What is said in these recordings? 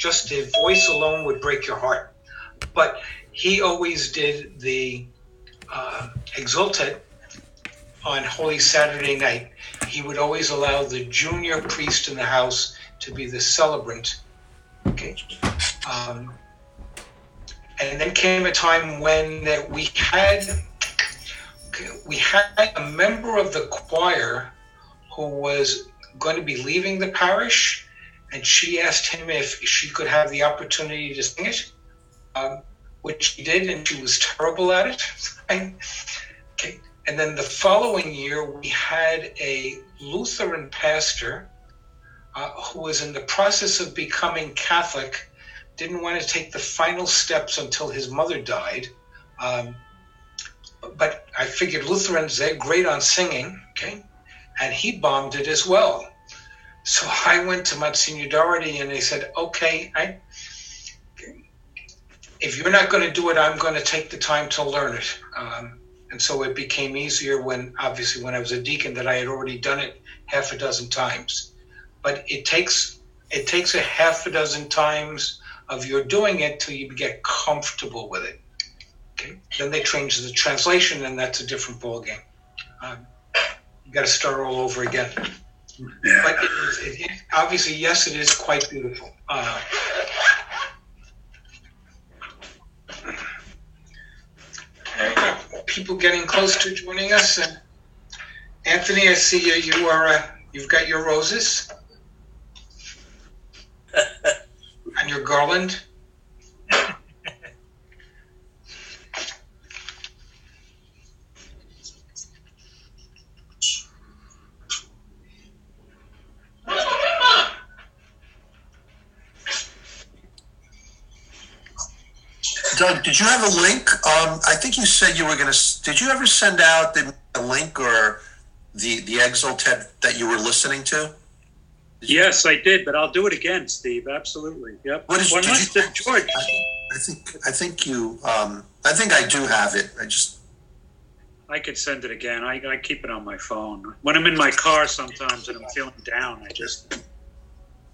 just the voice alone would break your heart. But he always did the uh, Exultet on Holy Saturday night. He would always allow the junior priest in the house to be the celebrant. Okay. Um, and then came a time when that we had we had a member of the choir who was going to be leaving the parish, and she asked him if she could have the opportunity to sing it, um, which he did, and she was terrible at it. okay. And then the following year, we had a Lutheran pastor uh, who was in the process of becoming Catholic, didn't want to take the final steps until his mother died. Um, but I figured Lutherans, they're great on singing, okay? And he bombed it as well. So I went to Monsignor Doherty and they said, okay, I, if you're not going to do it, I'm going to take the time to learn it. Um, and so it became easier when, obviously, when I was a deacon, that I had already done it half a dozen times. But it takes it takes a half a dozen times of your doing it till you get comfortable with it. Okay. Then they change the translation, and that's a different ballgame. Um, you got to start all over again. Yeah. But it is, it, it, obviously, yes, it is quite beautiful. Uh, people getting close to joining us. And Anthony, I see you. You are. Uh, you've got your roses and your garland. Doug, did you have a link? Um, I think you said you were going to. Did you ever send out the a link or the the Exultet that you were listening to? Yes, I did, but I'll do it again, Steve. Absolutely. Yep. What is, did you, George? I, I, think I think you. Um, I think I do have it. I just. I could send it again. I, I keep it on my phone. When I'm in my car, sometimes and I'm feeling down, I just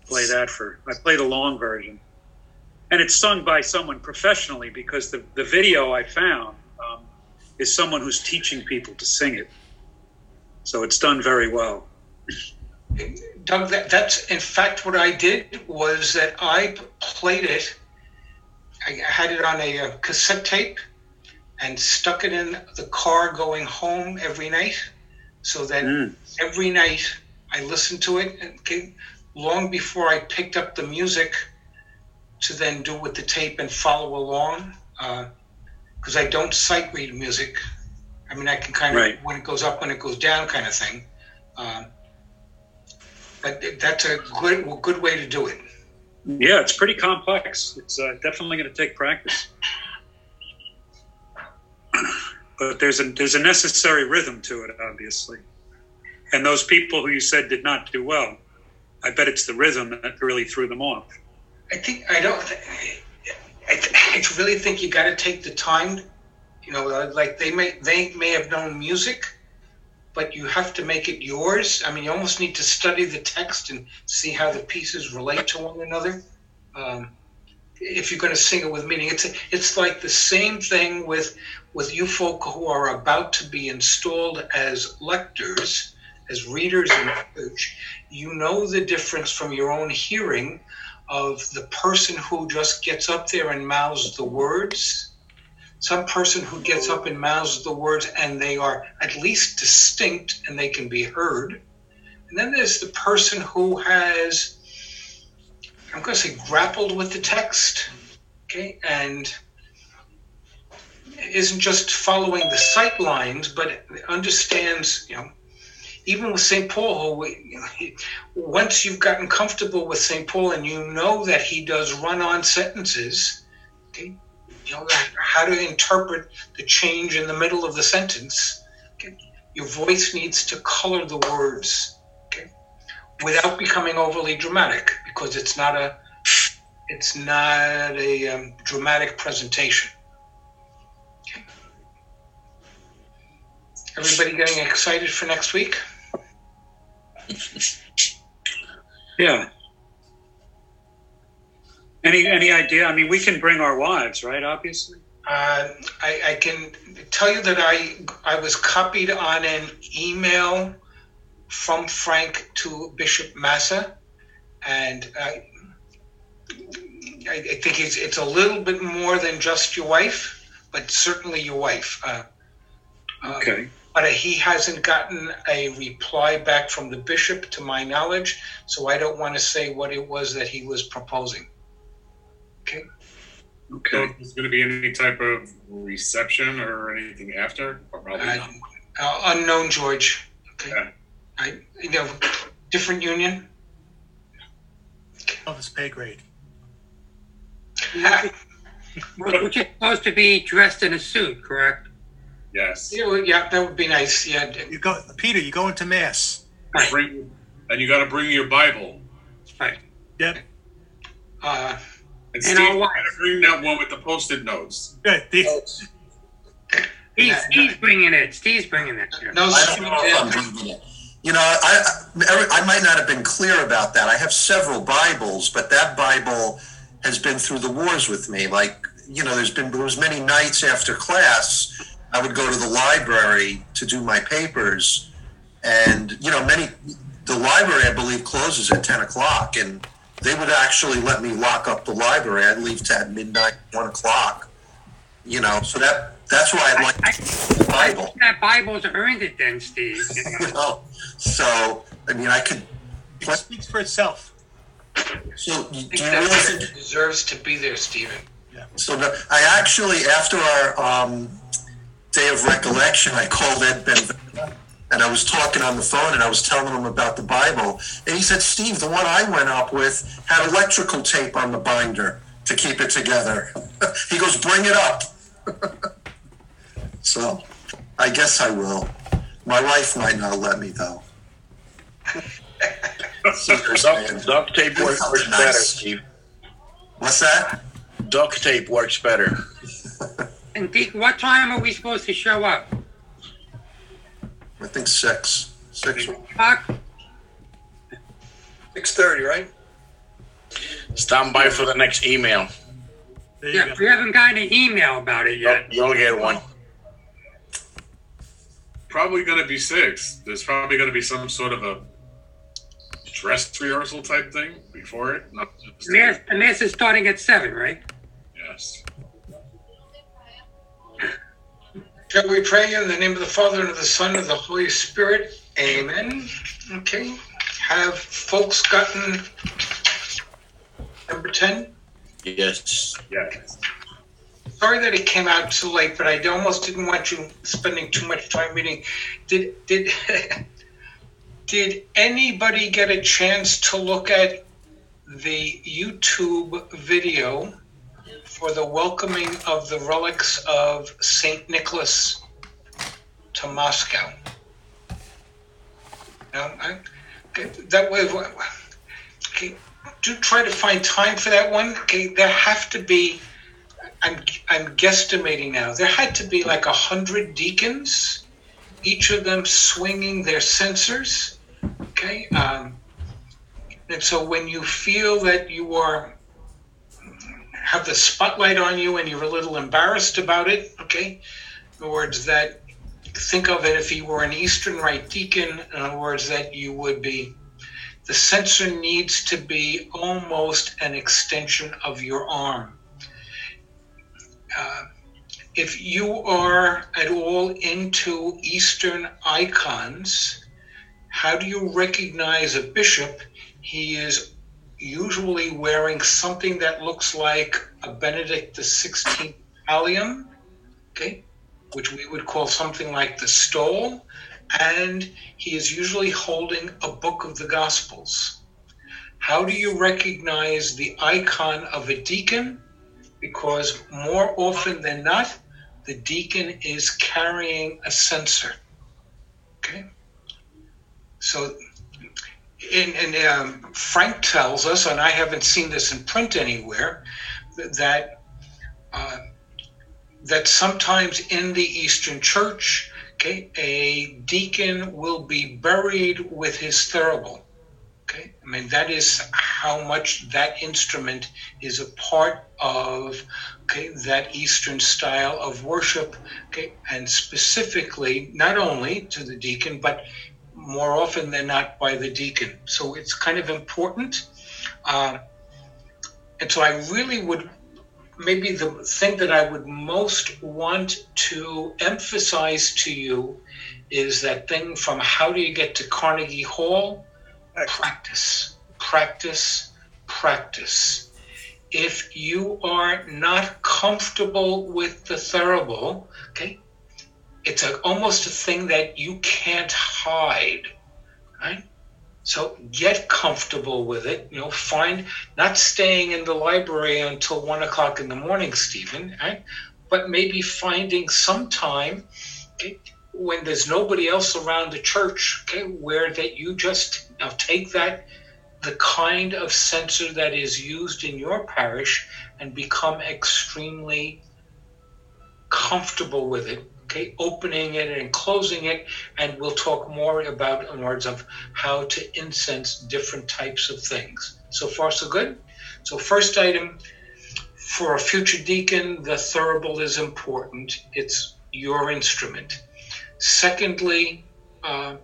play that for. I play the long version and it's sung by someone professionally because the, the video I found um, is someone who's teaching people to sing it. So it's done very well. Doug, that, that's in fact what I did was that I played it. I had it on a, a cassette tape and stuck it in the car going home every night. So that mm. every night I listened to it. And long before I picked up the music to then do with the tape and follow along because uh, I don't sight read music. I mean, I can kind of right. when it goes up, when it goes down, kind of thing. Um, but that's a good good way to do it. Yeah, it's pretty complex. It's uh, definitely going to take practice. But there's a there's a necessary rhythm to it, obviously. And those people who you said did not do well, I bet it's the rhythm that really threw them off. I think I don't. I, I really think you got to take the time. You know, like they may they may have known music, but you have to make it yours. I mean, you almost need to study the text and see how the pieces relate to one another. Um, if you're going to sing it with meaning, it's it's like the same thing with with you folk who are about to be installed as lectors, as readers in church. You know the difference from your own hearing of the person who just gets up there and mouths the words, some person who gets up and mouths the words and they are at least distinct and they can be heard. And then there's the person who has, I'm going to say, grappled with the text, okay, and isn't just following the sight lines, but understands, you know, even with St. Paul, who, once you've gotten comfortable with St. Paul and you know that he does run on sentences, okay, you know how to interpret the change in the middle of the sentence. Okay, your voice needs to color the words, okay, without becoming overly dramatic because it's not a it's not a um, dramatic presentation. Everybody getting excited for next week? yeah. Any any idea? I mean, we can bring our wives, right? Obviously. Uh, I, I can tell you that I I was copied on an email from Frank to Bishop Massa, and I I, I think it's it's a little bit more than just your wife, but certainly your wife. Uh, uh, Okay. But he hasn't gotten a reply back from the bishop, to my knowledge. So I don't want to say what it was that he was proposing. Okay. So Okay. if there's going to be any type of reception or anything after? Or probably Uh, not. uh, unknown George. Okay. Yeah. I you know different union. Of his pay grade. Ha- Which is supposed to be dressed in a suit, correct? Yes. yeah, well, yeah, that would be nice. Yeah. You go, Peter. You go into mass. Bring, and you got to bring your Bible. Right. Yep. Uh, And And Steve, our you wives. got to bring that one with the post-it notes. Good. The, Steve, Yeah. Steve's bringing it. Steve's bringing it. no, I don't know if I'm bringing it. You know, I, I, I might not have been clear about that. I have several Bibles, but that Bible has been through the wars with me. Like, you know, there's been there was many nights after class, I would go to the library to do my papers, and you know, many the library I believe closes at ten o'clock, and they would actually let me lock up the library. I'd leave to at midnight, one o'clock. You know, so that that's why I I, like I, the Bible. that Bible's earned it then, Steve. you know. So I mean, I could. it speaks for itself. So I do you really that think? deserves to be there, Stephen. Yeah. So no, I actually, after our um, day of recollection, I called Ed Ben, and I was talking on the phone, and I was telling him about the Bible, and he said, "Steve, the one I went up with had electrical tape on the binder to keep it together." he goes, "Bring it up." so, I guess I will. My wife might not let me though. Duct, duct tape works, works better, Steve. What's that? Duct tape works better. And Deke, what time are we supposed to show up? I think six. Six. Buck? Six thirty, right? Stand by for the next email. There you Yeah, go. we haven't gotten an email about it yet. you'll get one. Probably going to be six. There's probably going to be some sort of a dress rehearsal type thing before it. Not just, Mass, the mass is starting at seven, right? yes. Shall we pray in the name of the Father and of the Son and of the Holy Spirit? Amen. Okay. Have folks gotten number 10? Yes. Yes. Sorry that it came out so late, but I almost didn't want you spending too much time reading. Did did did anybody get a chance to look at the YouTube video for the welcoming of the relics of Saint Nicholas to Moscow? No, I, that way. Okay, do try to find time for that one. Okay, there have to be. I'm I'm guesstimating now. There had to be like a hundred deacons, each of them swinging their censers. Okay, um, and so when you feel that you are have the spotlight on you and you're a little embarrassed about it, okay, in other words, that think of it if you were an Eastern Rite deacon. In other words, that you would be. The censer needs to be almost an extension of your arm uh, if you are at all into Eastern icons, how do you recognize a bishop? He is usually wearing something that looks like a Benedict XVI pallium, okay, which we would call something like the stole, and he is usually holding a book of the Gospels. How do you recognize the icon of a deacon? because more often than not, the deacon is carrying a censer. Okay? So, and, um, Frank tells us, and I haven't seen this in print anywhere, that uh, that sometimes in the Eastern Church, okay, a deacon will be buried with his thurible. Okay, I mean that is how much that instrument is a part of okay that Eastern style of worship. Okay, and specifically not only to the deacon, but more often than not by the deacon. So it's kind of important. Uh, and so I really would maybe the thing that I would most want to emphasize to you is that thing from how do you get to Carnegie Hall? Practice, practice, practice. If you are not comfortable with the thurible, okay, it's a, almost a thing that you can't hide, right? So get comfortable with it. You know, find not staying in the library until one o'clock in the morning, Stephen, right? But maybe finding some time okay, when there's nobody else around the church, okay, where that you just know, take that the kind of censer that is used in your parish and become extremely comfortable with it okay, opening it and closing it, and we'll talk more about in words of how to incense different types of things. So far, so good. So first item for a future deacon, the thurible is important. It's your instrument. Secondly, uh,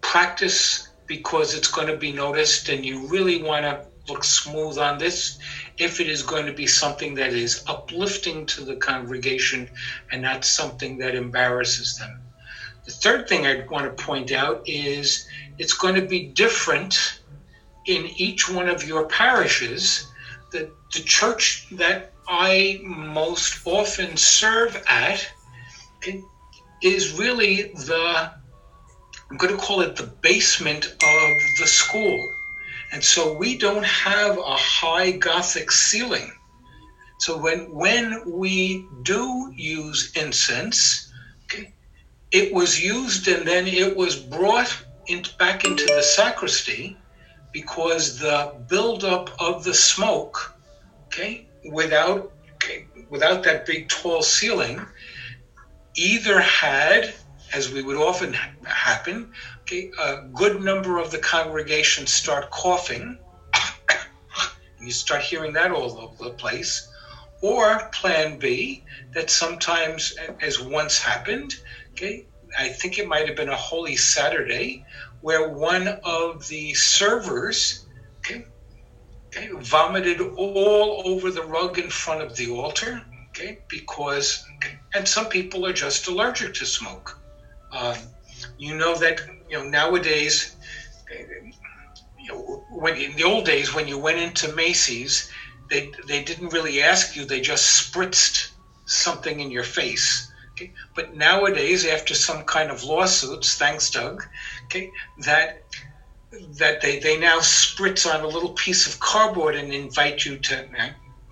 practice because it's going to be noticed, and you really want to look smooth on this if it is going to be something that is uplifting to the congregation and not something that embarrasses them. The third thing I'd want to point out is it's going to be different in each one of your parishes. The, the church that I most often serve at is really the, I'm going to call it the basement of the school and so we don't have a high Gothic ceiling. So when when we do use incense, okay, it was used and then it was brought in, back into the sacristy because the buildup of the smoke, okay, without okay, without that big tall ceiling, either had, as we would often ha- happen, a good number of the congregation start coughing, you start hearing that all over the place. Or plan B, that sometimes, as once happened, okay, I think it might have been a Holy Saturday, where one of the servers, okay, okay, vomited all over the rug in front of the altar, okay, because, and some people are just allergic to smoke. Um, you know that you know nowadays you know when in the old days when you went into Macy's they they didn't really ask you they just spritzed something in your face okay but nowadays after some kind of lawsuits thanks Doug okay that that they, they now spritz on a little piece of cardboard and invite you to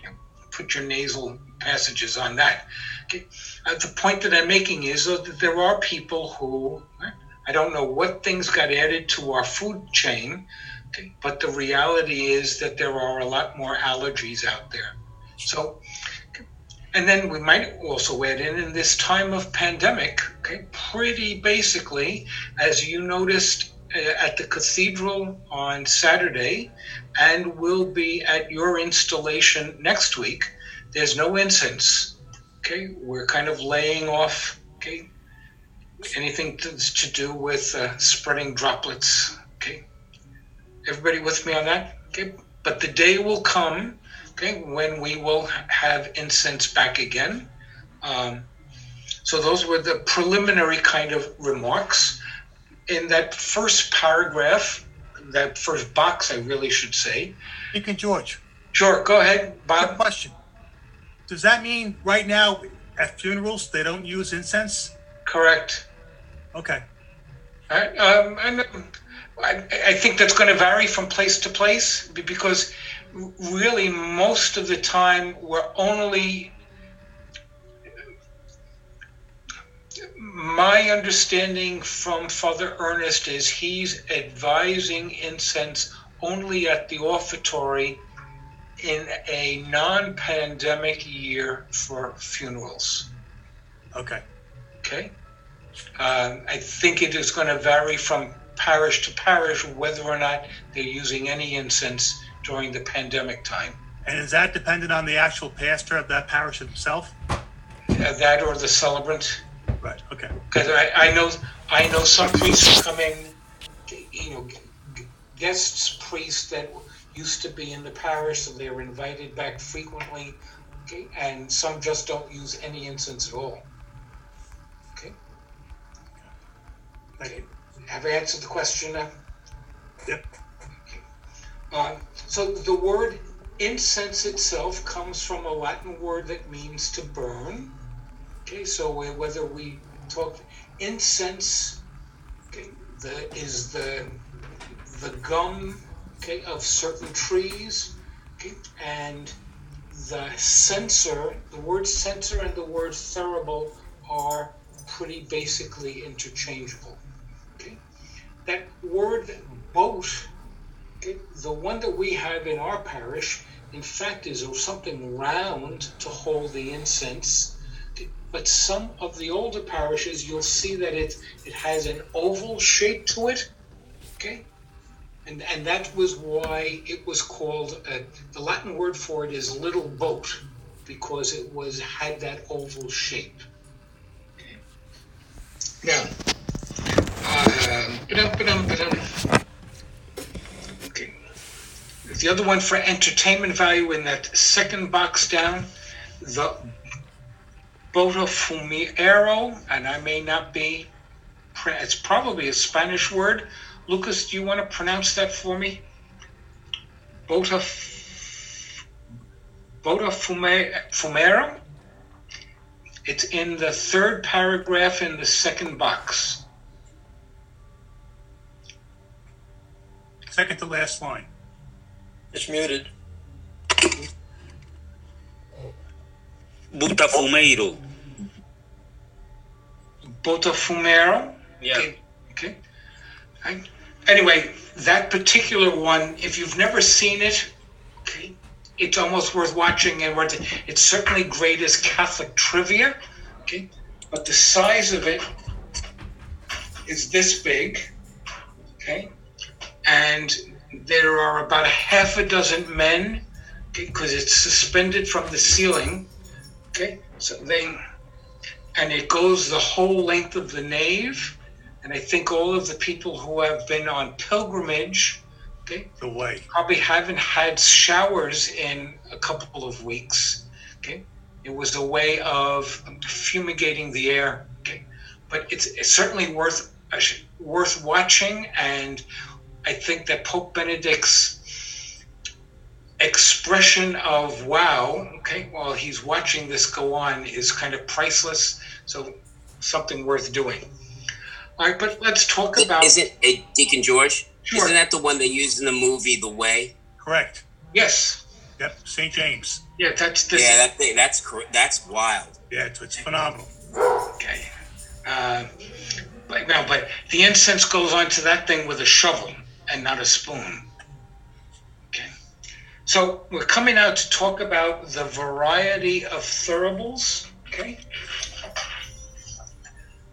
you know, put your nasal passages on that. Okay. Uh, the point that I'm making is that there are people who I don't know what things got added to our food chain, but the reality is that there are a lot more allergies out there. So, and then we might also add in in this time of pandemic, okay, pretty basically, as you noticed uh, at the cathedral on Saturday, and will be at your installation next week. There's no incense. Okay, we're kind of laying off. Okay, anything to, to do with uh, spreading droplets. Okay, everybody with me on that? Okay, but the day will come, okay, when we will have incense back again. Um, so those were the preliminary kind of remarks. In that first paragraph, that first box, I really should say. Deacon George. Sure, go ahead, Bob. Bob. Question. Does that mean right now at funerals they don't use incense? Correct. Okay. Right? Um, and um, I, I think that's going to vary from place to place because really most of the time we're only my understanding from Father Ernest is he's advising incense only at the offertory in a non pandemic year for funerals. Okay. Okay. Um, I think it is going to vary from parish to parish whether or not they're using any incense during the pandemic time. And is that dependent on the actual pastor of that parish himself? Uh, that or the celebrant. Right, okay. Because I, I know I know some priests come in, you know, guests priests that used to be in the parish, so they're invited back frequently, okay, and some just don't use any incense at all. Have I answered the question now? Yep. Uh, so the word incense itself comes from a Latin word that means to burn. Okay, so whether we talk incense, okay, the, is the the gum, okay, of certain trees, okay, and the censer, the word censer and the word thurible are pretty basically interchangeable. That word boat the one that we have in our parish, in fact, is something round to hold the incense. But some of the older parishes, you'll see that it it has an oval shape to it. Okay, and and that was why it was called. Uh, the Latin word for it is little boat, because it was had that oval shape. Okay. Now, Okay. The other one for entertainment value in that second box down, the Botafumeiro, and I may not be, it's probably a Spanish word. Lucas, do you want to pronounce that for me? Botaf- Botafumeiro? It's in the third paragraph in the second box. Second to last line. It's muted. Butafumeiro. Botafumeiro? Yeah. Okay. okay. I, anyway, that particular one, if you've never seen it, okay, it's almost worth watching. And worth, it. it's certainly great as Catholic trivia, okay, but the size of it is this big, okay, and there are about a half a dozen men, because it's suspended from the ceiling, okay, so they, and it goes the whole length of the nave. And I think all of the people who have been on pilgrimage, okay, The way. probably haven't had showers in a couple of weeks. Okay, it was a way of fumigating the air. Okay, but it's, it's certainly worth uh, worth watching, and I think that Pope Benedict's expression of wow, okay, while he's watching this go on, is kind of priceless. So something worth doing. All right, but let's talk about Isn't it Deacon George? Sure. Isn't that the one they used in the movie The Way? Correct. yes, Yep, St. James. yeah, that's this. Yeah, that thing. That's cor- that's wild. Yeah, it's, it's phenomenal. Okay. Uh, but no, but the incense goes onto that thing with a shovel and not a spoon. Okay. So we're coming out to talk about the variety of thuribles. Okay.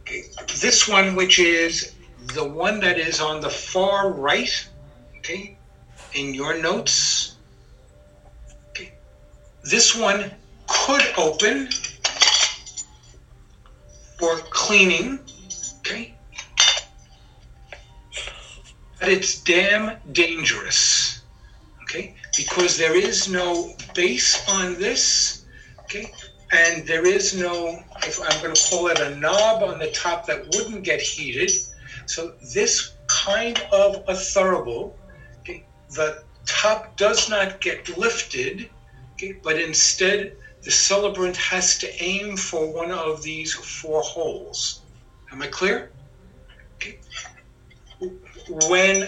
Okay. This one, which is the one that is on the far right. Okay. In your notes. Okay. This one could open for cleaning, okay? But it's damn dangerous, okay? Because there is no base on this, okay? And there is no, if I'm going to call it a knob on the top that wouldn't get heated. So this kind of a thurible, okay, the top does not get lifted, okay, but instead the celebrant has to aim for one of these four holes. Am I clear? When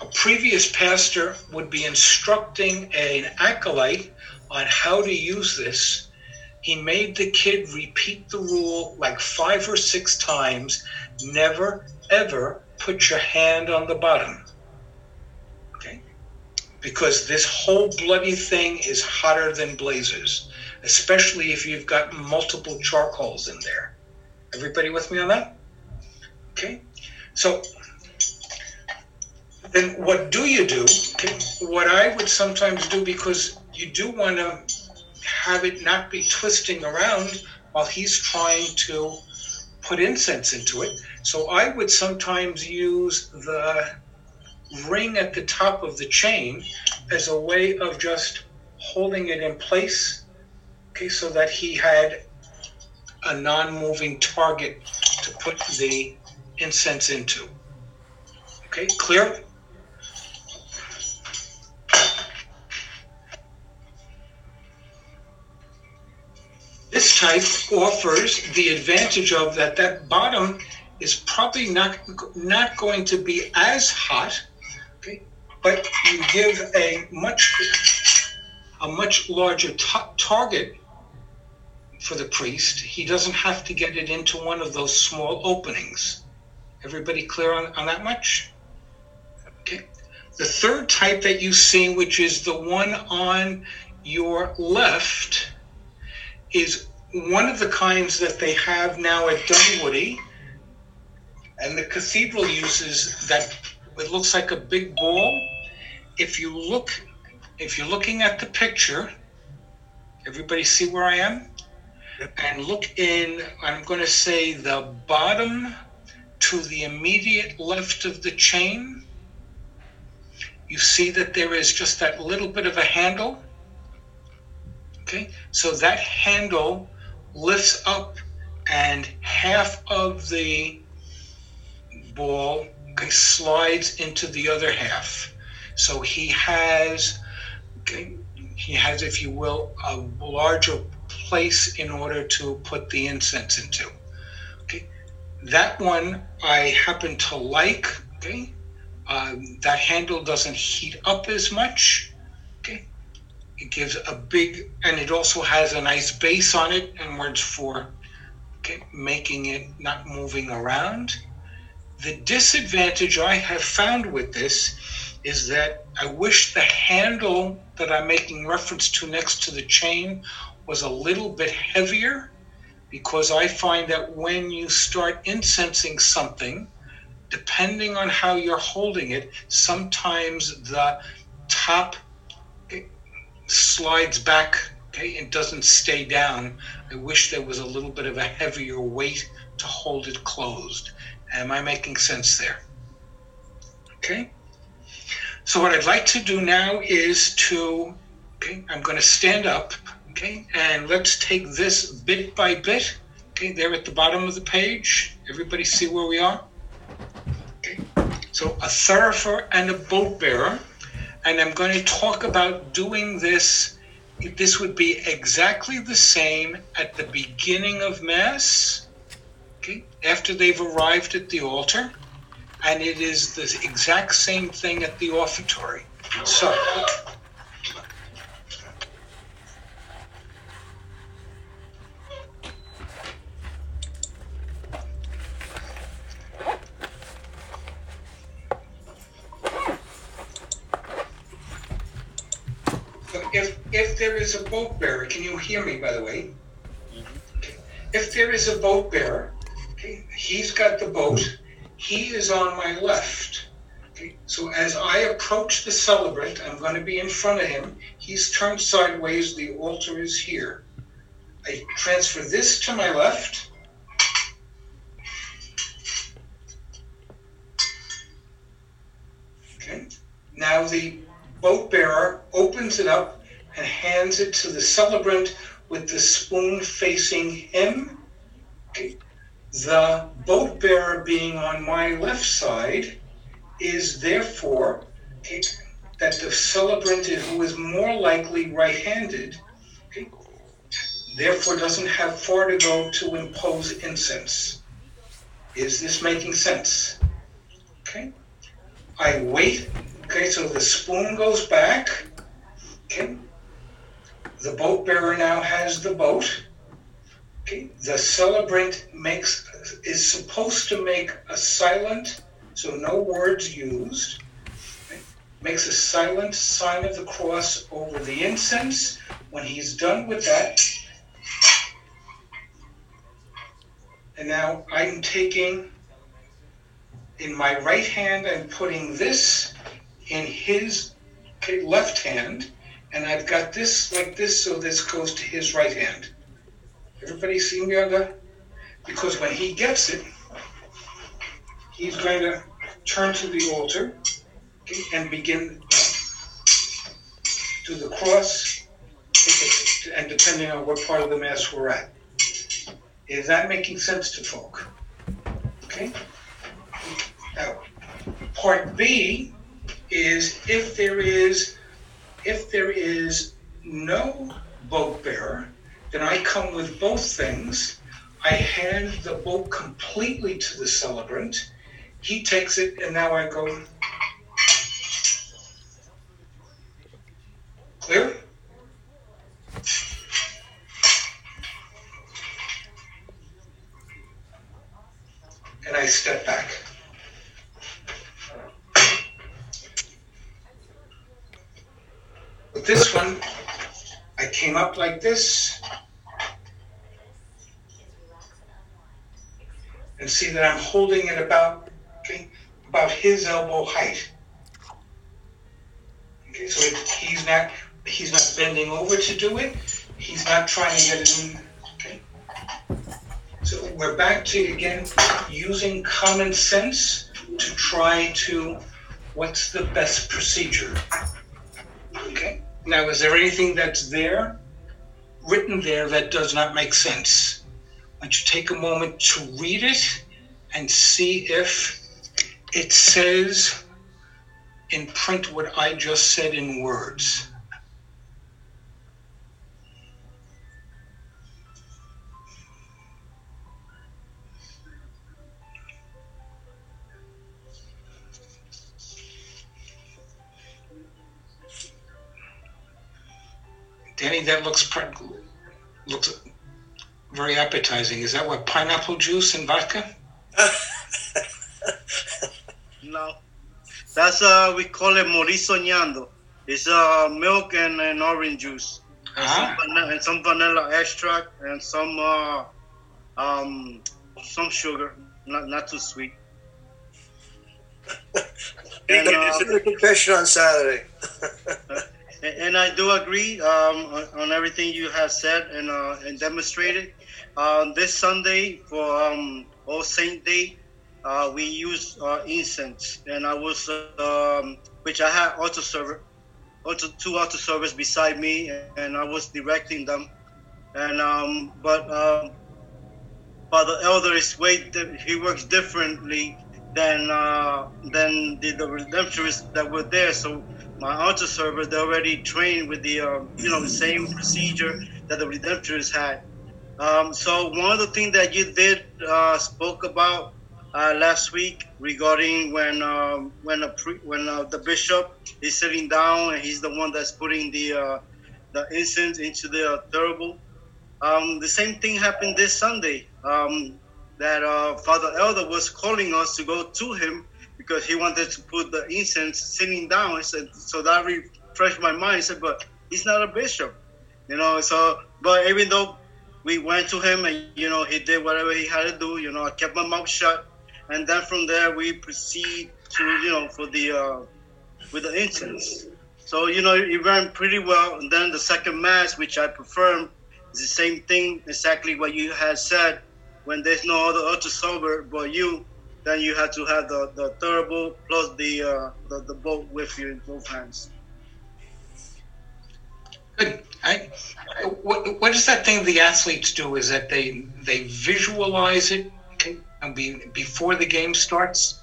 a previous pastor would be instructing an acolyte on how to use this, he made the kid repeat the rule like five or six times never, ever put your hand on the bottom. Okay? Because this whole bloody thing is hotter than blazers especially if you've got multiple charcoals in there. Everybody with me on that? Okay. So then what do you do? What I would sometimes do, because you do want to have it not be twisting around while he's trying to put incense into it. So I would sometimes use the ring at the top of the chain as a way of just holding it in place, okay, so that he had a non-moving target to put the incense into. Okay, clear? This type offers the advantage of that that bottom is probably not not going to be as hot, okay, but you give a much a much larger ta- target for the priest. He doesn't have to get it into one of those small openings. Everybody clear on, on that much? Okay. The third type that you see, which is the one on your left, is one of the kinds that they have now at Dunwoodie. And the cathedral uses that, it looks like a big ball. If you look, if you're looking at the picture, everybody see where I am? And look in, I'm going to say the bottom to the immediate left of the chain. You see that there is just that little bit of a handle. Okay, so that handle lifts up and half of the ball slides into the other half. So he has, he has, if you will, a larger place in order to put the incense into. Okay, that one I happen to like. Okay, um, that handle doesn't heat up as much. It gives a big, and it also has a nice base on it, in words for making it not moving around. The disadvantage I have found with this is that I wish the handle that I'm making reference to next to the chain was a little bit heavier because I find that when you start incensing something, depending on how you're holding it, sometimes the top slides back, okay, it doesn't stay down. I wish there was a little bit of a heavier weight to hold it closed. Am I making sense there? Okay. So what I'd like to do now is to, okay, I'm going to stand up, okay, and let's take this bit by bit. Okay, there at the bottom of the page. Everybody see where we are? Okay. So a thurifer and a boat bearer, and I'm going to talk about doing this. This would be exactly the same at the beginning of Mass, okay, after they've arrived at the altar, and it is the exact same thing at the offertory. So, so if there is a boat bearer, can you hear me? By the way, Okay. if there is a boat bearer, okay, he's got the boat. He is on my left. Okay, so as I approach the celebrant, I'm going to be in front of him. He's turned sideways. The altar is here. I transfer this to my left. Okay. Now the boat bearer opens it up and hands it to the celebrant with the spoon facing him. The boat bearer being on my left side is therefore that the celebrant who is more likely right-handed, therefore doesn't have far to go to impose incense. Is this making sense? Okay. I wait. Okay, so the spoon goes back. Okay. The boat bearer now has the boat. Okay. The celebrant makes is supposed to make a silent, so no words used. Okay. Makes a silent sign of the cross over the incense. When he's done with that, and now I'm taking in my right hand, I'm putting this in his left hand, and I've got this like this, so this goes to his right hand. Everybody see me on that? Because when he gets it, he's going to turn to the altar okay, and begin to the cross, and depending on what part of the mass we're at. Is that making sense to folk? Okay. Now, part B is if there is if there is no boat bearer, then I come with both things. I hand the boat completely to the celebrant. He takes it, and now I go. Clear? And I step back. With this one, I came up like this. And see that I'm holding it about, okay, about his elbow height. Okay, so it, he's not he's not bending over to do it. He's not trying to get it in. Okay. So we're back to again using common sense to try to what's the best procedure. Okay. Now, is there anything that's there, written there, that does not make sense? Why don't you take a moment to read it and see if it says in print what I just said in words. Danny, that looks pre- looks very appetizing. Is that what pineapple juice and vodka? No, that's uh we call it mori soñando. It's uh milk and, and orange juice, and, Ah, some vanilla, and some vanilla extract, and some uh um some sugar, not not too sweet. and, uh, It's a confession on Saturday. And, I do agree um, on, everything you have said and, uh, and demonstrated. Um, this Sunday for um, All Saint Day, uh, we use uh, incense, and I was, uh, um, which I had auto server, auto two auto servers beside me, and I was directing them. And um, but um, Father Elder is way he works differently than uh, than the, the redemptorists that were there. So my altar server they're already trained with the uh, you know the same procedure that the redemptorists had. Um, so one of the things that you did uh, spoke about uh, last week regarding when um, when pre- when uh, the bishop is sitting down and he's the one that's putting the uh, the incense into the uh, thurible. Um, the same thing happened this Sunday. Um, that uh, Father Elder was calling us to go to him because he wanted to put the incense sitting down. I said, so that refreshed my mind. I said, but he's not a bishop, you know. So, but even though we went to him and you know he did whatever he had to do, you know, I kept my mouth shut, and then from there we proceed to you know for the uh, with the incense. So you know it ran pretty well. And then the second mass, which I performed, is the same thing, exactly what you had said. When there's no other altar server but you, then you have to have the the thurible plus the uh, the, the boat with you in both hands. good. I, what, what is that thing the athletes do? Is that they they visualize it, and be, before the game starts.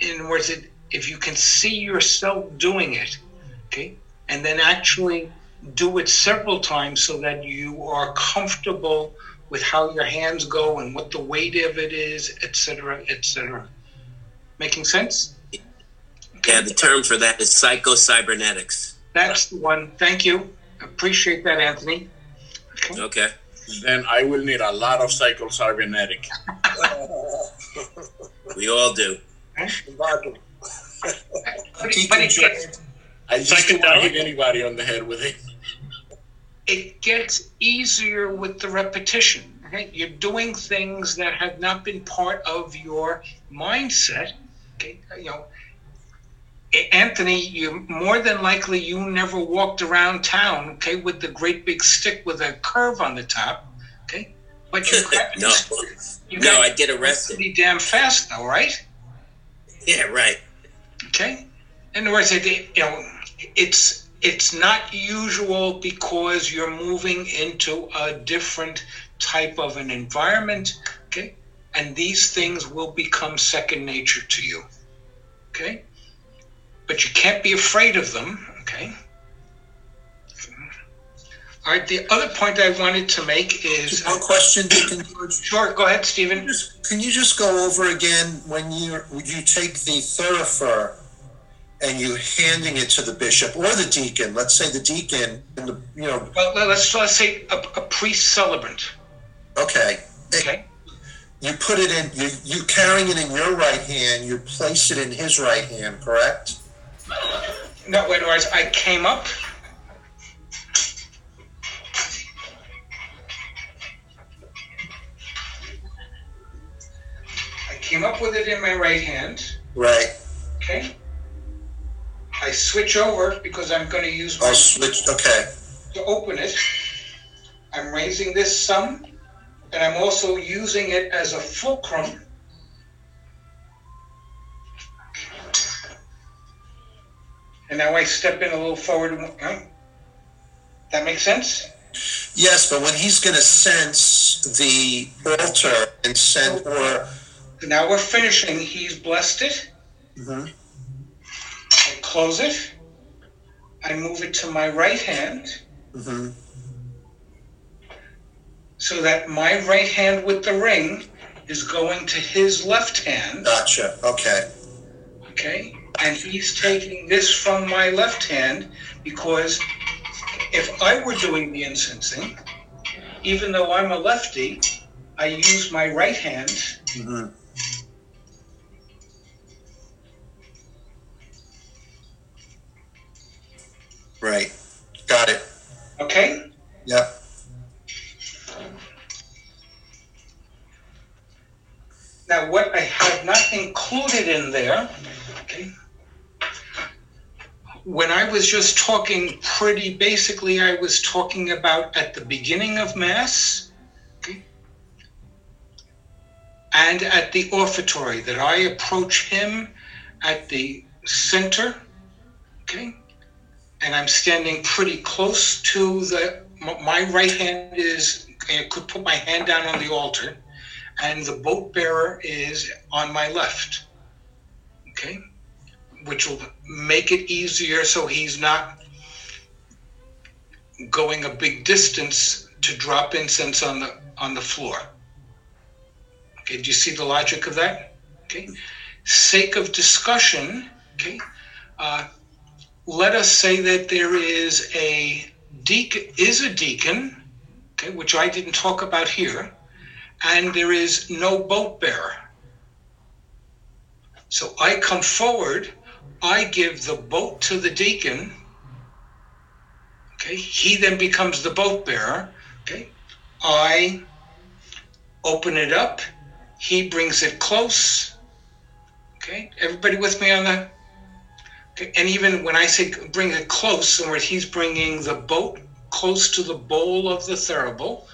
In words, it, if you can see yourself doing it, okay, and then actually do it several times so that you are comfortable with how your hands go and what the weight of it is, etc., etc. Making sense? Yeah, the term for that is psycho-cybernetics. That's the one. Thank you. Appreciate that, Anthony. Okay. Okay. Then I will need a lot of cycle cybernetic. We all do. Vodka. But it, but it gets I just don't want to hit anybody on the head with it. It gets easier with the repetition. Okay? You're doing things that have not been part of your mindset. Okay, you know, Anthony, you more than likely you never walked around town, okay, with the great big stick with a curve on the top, okay? But you no, you no, I get arrested. pretty damn fast, though, right? Yeah, right. Okay. In other words, it, you know, it's it's not usual because you're moving into a different type of an environment. Okay, and these things will become second nature to you. Okay, but you can't be afraid of them. Okay. All right. The other point I wanted to make is one question, Deacon George. sure. Go ahead, Stephen. Just- Can you just go over again when you you take the thurifer and you handing it to the bishop or the deacon? Let's say the deacon, and the you know, Well, let's let's say a, a priest celebrant. okay, Okay. you put it in, you you carrying it in your right hand, you place it in his right hand, correct? No, other words, I came up. I came up with it in my right hand. Right. Okay. I switch over because I'm going to use my I'll switch. Okay. to open it. I'm raising this some, and I'm also using it as a fulcrum. And now I step in a little forward. Huh? That makes sense? Yes, but when he's going to sense the altar and send or So now we're finishing. He's blessed it. Mhm. Close it. I move it to my right hand Mhm. so that my right hand with the ring is going to his left hand. gotcha. Okay. Okay? And he's taking this from my left hand because if I were doing the incensing, even though I'm a lefty, I use my right hand. hmm Right. Got it. Okay? Yep. Now, what I have not included in there, okay, when I was just talking pretty basically, I was talking about at the beginning of Mass, okay, and at the offertory, that I approach him at the center, okay, and I'm standing pretty close to the, my right hand is, I could put my hand down on the altar and the boat bearer is on my left. Okay? Which will make it easier so he's not going a big distance to drop incense on the on the floor. Okay, do you see the logic of that? Okay. Sake of discussion, okay, uh, let us say that there is a deacon is a deacon, okay, which I didn't talk about here and there is no boat bearer. So I come forward, I give the boat to the deacon. Okay, he then becomes the boat bearer. Okay, I open it up, he brings it close. Okay, everybody with me on that? And even when I say bring it close, in words, he's bringing the boat close to the bowl of the thurible,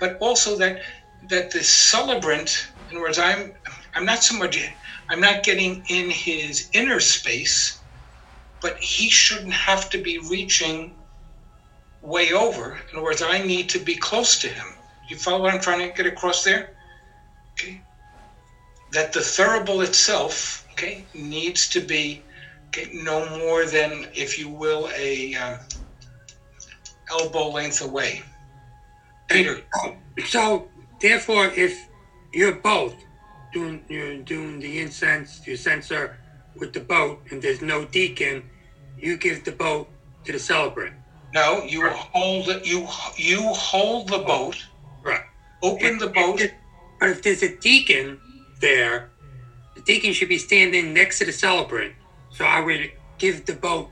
but also that that the celebrant, in words, I'm I'm not so much I'm not getting in his inner space, but he shouldn't have to be reaching way over. In other words, I need to be close to him. You follow what I'm trying to get across there? Okay. That the thurible itself, okay, needs to be no more than, if you will, a um, elbow length away. Peter. So therefore, if you're both doing you're doing the incense, your censer with the boat, and there's no deacon, you give the boat to the celebrant. No, you hold it. You you hold the boat. Right. Open the boat. But if there's a deacon there, the deacon should be standing next to the celebrant. So I would give the boat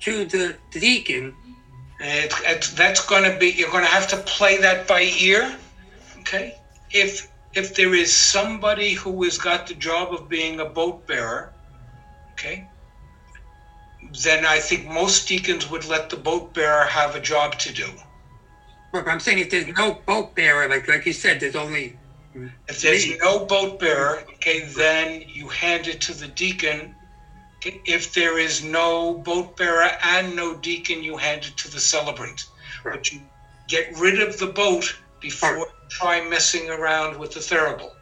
to the, deacon. It, it, that's going to be. You're going to have to play that by ear. Okay. If if there is somebody who has got the job of being a boat bearer, okay, then I think most deacons would let the boat bearer have a job to do. But I'm saying if there's no boat bearer, like like you said, there's only If there's no boat bearer, okay, then you hand it to the deacon. If there is no boat bearer and no deacon, you hand it to the celebrant. But you get rid of the boat before you try messing around with the thurible.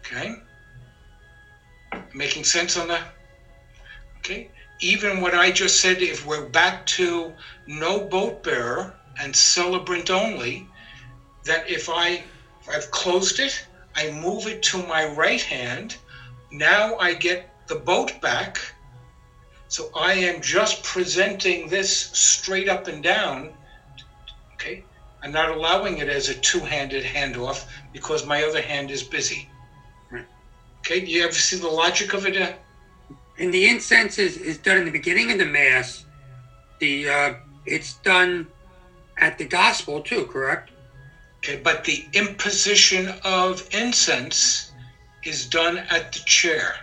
Okay? Making sense on that? Okay? Even what I just said, if we're back to no boat bearer and celebrant only, that if I I've closed it, I move it to my right hand. Now I get the boat back. So I am just presenting this straight up and down. Okay? I'm not allowing it as a two handed handoff because my other hand is busy. Right. Okay? Do you ever see the logic of it? Uh, and the incense is, is done in the beginning of the mass. The uh, it's done at the gospel too, correct? Okay, but the imposition of incense is done at the chair.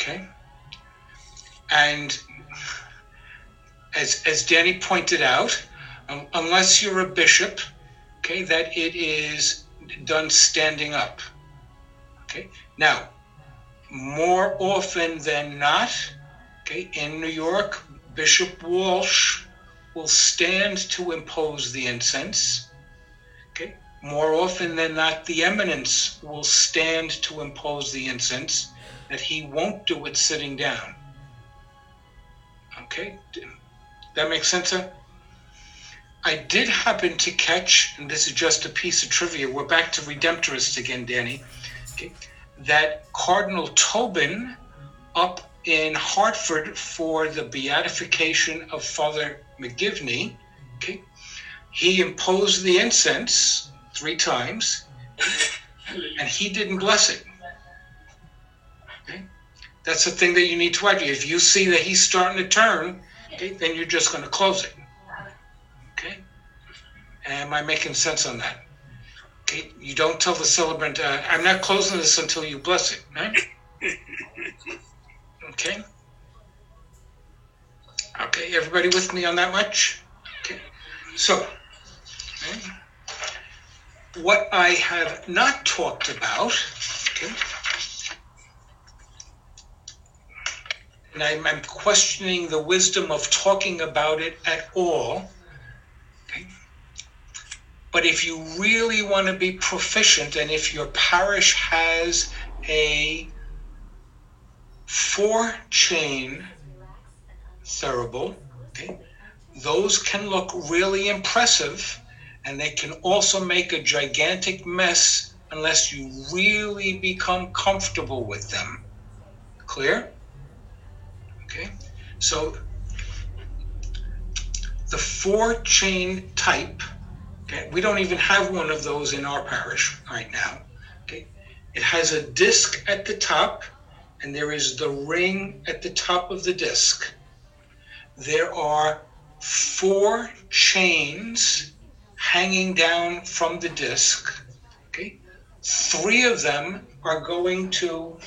Okay. And as as Danny pointed out, um, unless you're a bishop, okay, that it is done standing up. Okay. Now, more often than not, okay, in New York, Bishop Walsh will stand to impose the incense. Okay. More often than not, the eminence will stand to impose the incense, that he won't do it sitting down. Okay. That makes sense, sir? I did happen to catch, and this is just a piece of trivia, we're back to Redemptorists again, Danny, okay, that Cardinal Tobin up in Hartford for the beatification of Father McGivney. Okay, he imposed the incense three times, and he didn't bless it. That's the thing that you need to watch. If you see that he's starting to turn, okay, then you're just going to close it. Okay, am I making sense on that? Okay, you don't tell the celebrant, uh, "I'm not closing this until you bless it." Right? Okay. Okay, everybody with me on that much? Okay. So, okay. what I have not talked about, okay, and I'm, I'm questioning the wisdom of talking about it at all. Okay. But if you really want to be proficient, and if your parish has a four chain thurible. Okay, those can look really impressive, and they can also make a gigantic mess unless you really become comfortable with them. Clear? So the four chain type. Okay, we don't even have one of those in our parish right now. Okay, it has a disc at the top and there is the ring at the top of the disc. There are four chains hanging down from the disc. Okay, three of them are going to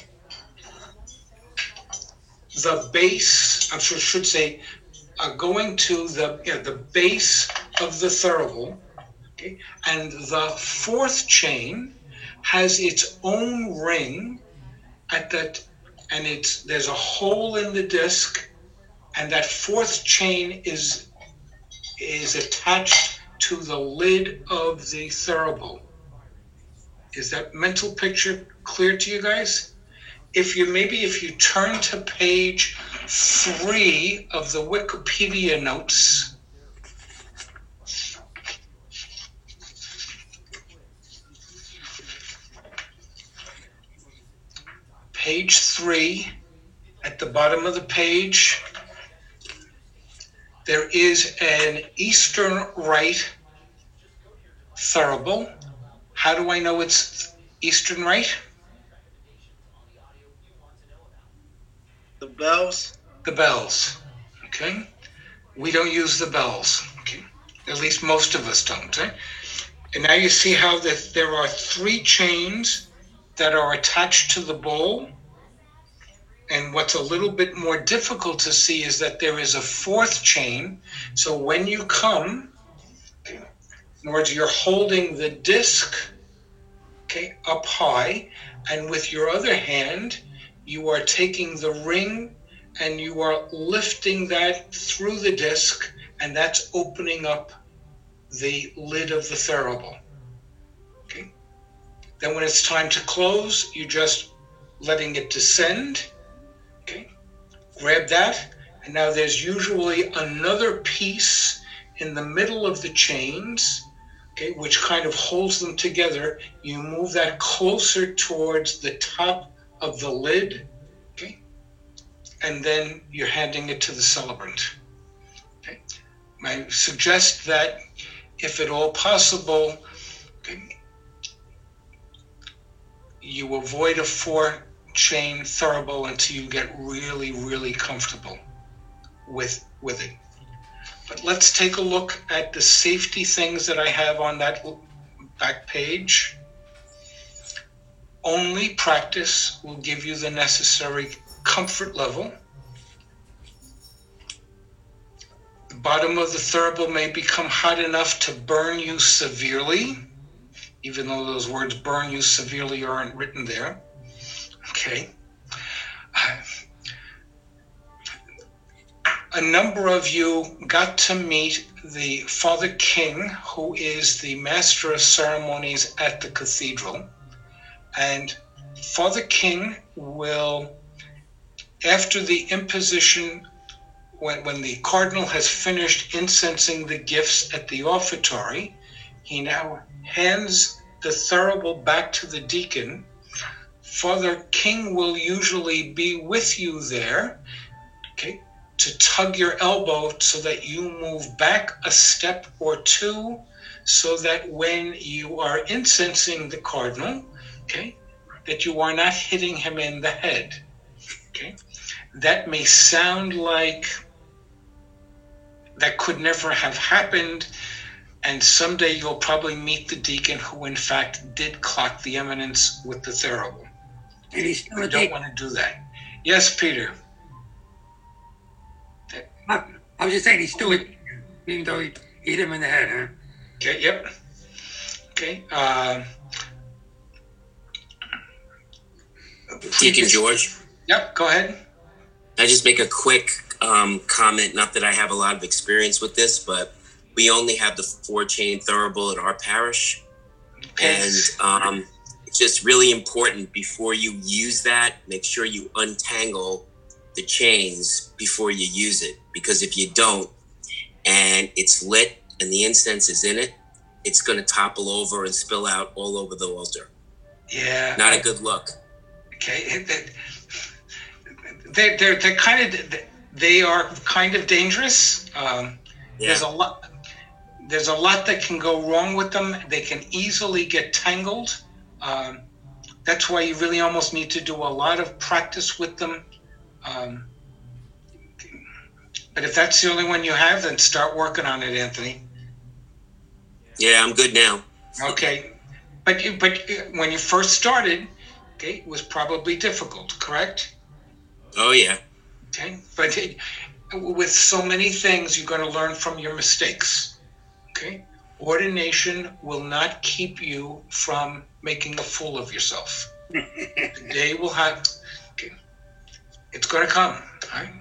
the base. I should, should say, are going to the yeah, the base of the thurible. Okay, and the fourth chain has its own ring at that and it's there's a hole in the disc and that fourth chain is is attached to the lid of the thurible is that mental picture clear to you guys if you maybe if you turn to page three of the wikipedia notes page three, at the bottom of the page, there is an Eastern Rite thurible. How do I know it's Eastern Rite? The bells. The bells. Okay. We don't use the bells. Okay. At least most of us don't. Eh? And now you see how that there are three chains that are attached to the bowl. And what's a little bit more difficult to see is that there is a fourth chain. So when you come, in other words, you're holding the disc okay, up high, and with your other hand, you are taking the ring and you are lifting that through the disc, and that's opening up the lid of the thurible. Okay. Then when it's time to close, you're just letting it descend. Okay. Grab that, and now there's usually another piece in the middle of the chains, okay, which kind of holds them together. You move that closer towards the top of the lid, okay, and then you're handing it to the celebrant. Okay. I suggest that if at all possible, okay, you avoid a four chain thurible until you get really, really comfortable with with it. But let's take a look at the safety things that I have on that back page. Only practice will give you the necessary comfort level. The bottom of the thurible may become hot enough to burn you severely, even though those words burn you severely aren't written there. Okay. A number of you got to meet the Father King, who is the master of ceremonies at the cathedral. And Father King will, after the imposition, when, when the cardinal has finished incensing the gifts at the offertory, he now hands the thurible back to the deacon. Father King will usually be with you there, okay, to tug your elbow so that you move back a step or two, so that when you are incensing the cardinal, okay, that you are not hitting him in the head. Okay, that may sound like that could never have happened, and someday you'll probably meet the deacon who, in fact, did clock the eminence with the thurible. And he's still a don't want to do that. Yes, Peter. I, I was just saying he's still a even though he hit him in the head, huh? Okay. Yep. Okay. Um, Deacon George, Yep. Go ahead. I just make a quick um, comment. Not that I have a lot of experience with this, but we only have the four chain thurible at our parish, Okay. and um, it's just really important before you use that. Make sure you untangle the chains before you use it, because if you don't, and it's lit and the incense is in it, it's going to topple over and spill out all over the altar. yeah. Not a good look. Okay, they they're they're kind of they are kind of dangerous. Um, Yeah. There's a lot there's a lot that can go wrong with them. They can easily get tangled. Um, that's why you really almost need to do a lot of practice with them. Um, but if that's the only one you have, then start working on it, Anthony. Yeah, I'm good now. Okay, but you, but when you first started, okay, was probably difficult, correct? Oh yeah. Okay, but it, with so many things, you're going to learn from your mistakes. Okay, ordination will not keep you from making a fool of yourself. the day will have. Okay, it's going to come. Right?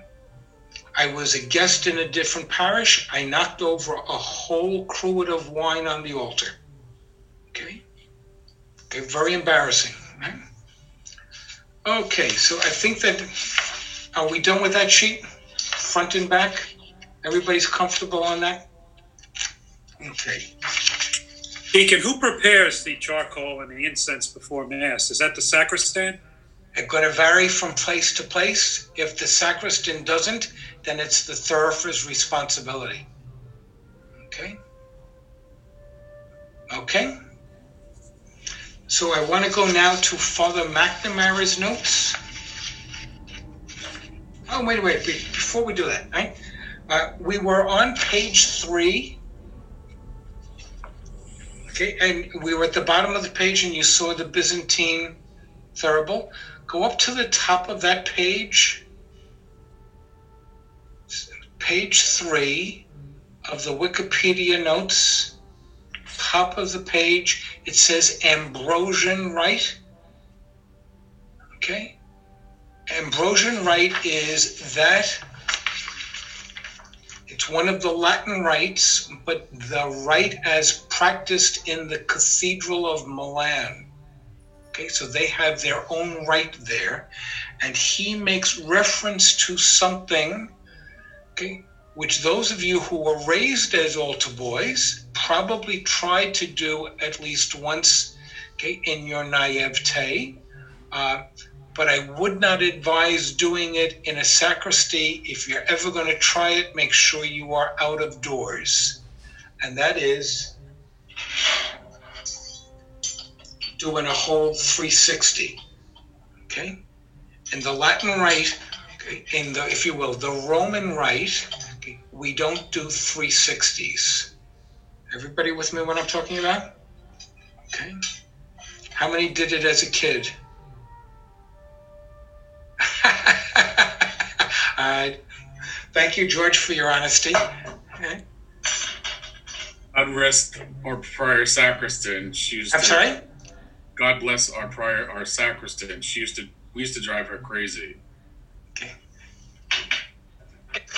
I was a guest in a different parish. I knocked over a whole cruet of wine on the altar. Okay, okay, very embarrassing. Okay, so I think that are we done with that sheet? Front and back? Everybody's comfortable on that? Okay. Deacon, who prepares the charcoal and the incense before Mass? Is that the sacristan? It's going to vary from place to place. If the sacristan doesn't, then it's the thurifer's responsibility. Okay? Okay? So I want to go now to Father McNamara's notes. Oh, wait, wait, be- before we do that, right? Uh, we were on page three. Okay, and we were at the bottom of the page and you saw the Byzantine thurible. go up to the top of that page, page three of the Wikipedia notes, top of the page, it says Ambrosian Rite. Okay? Ambrosian Rite is that it's one of the Latin rites, but the rite as practiced in the Cathedral of Milan. Okay, so they have their own rite there, and he makes reference to something, okay, which those of you who were raised as altar boys probably tried to do at least once, okay, in your naivete. Uh, but I would not advise doing it in a sacristy. If you're ever going to try it, make sure you are out of doors. And that is doing a whole 360. Okay? In the Latin rite, in the, if you will, the Roman rite, we don't do 360s. Everybody with me what I'm talking about? Okay. How many did it as a kid? All right. Thank you, George, for your honesty. Okay. God rest our prior sacristan. She used I'm to, sorry? God bless our prior our sacristan. She used to we used to drive her crazy.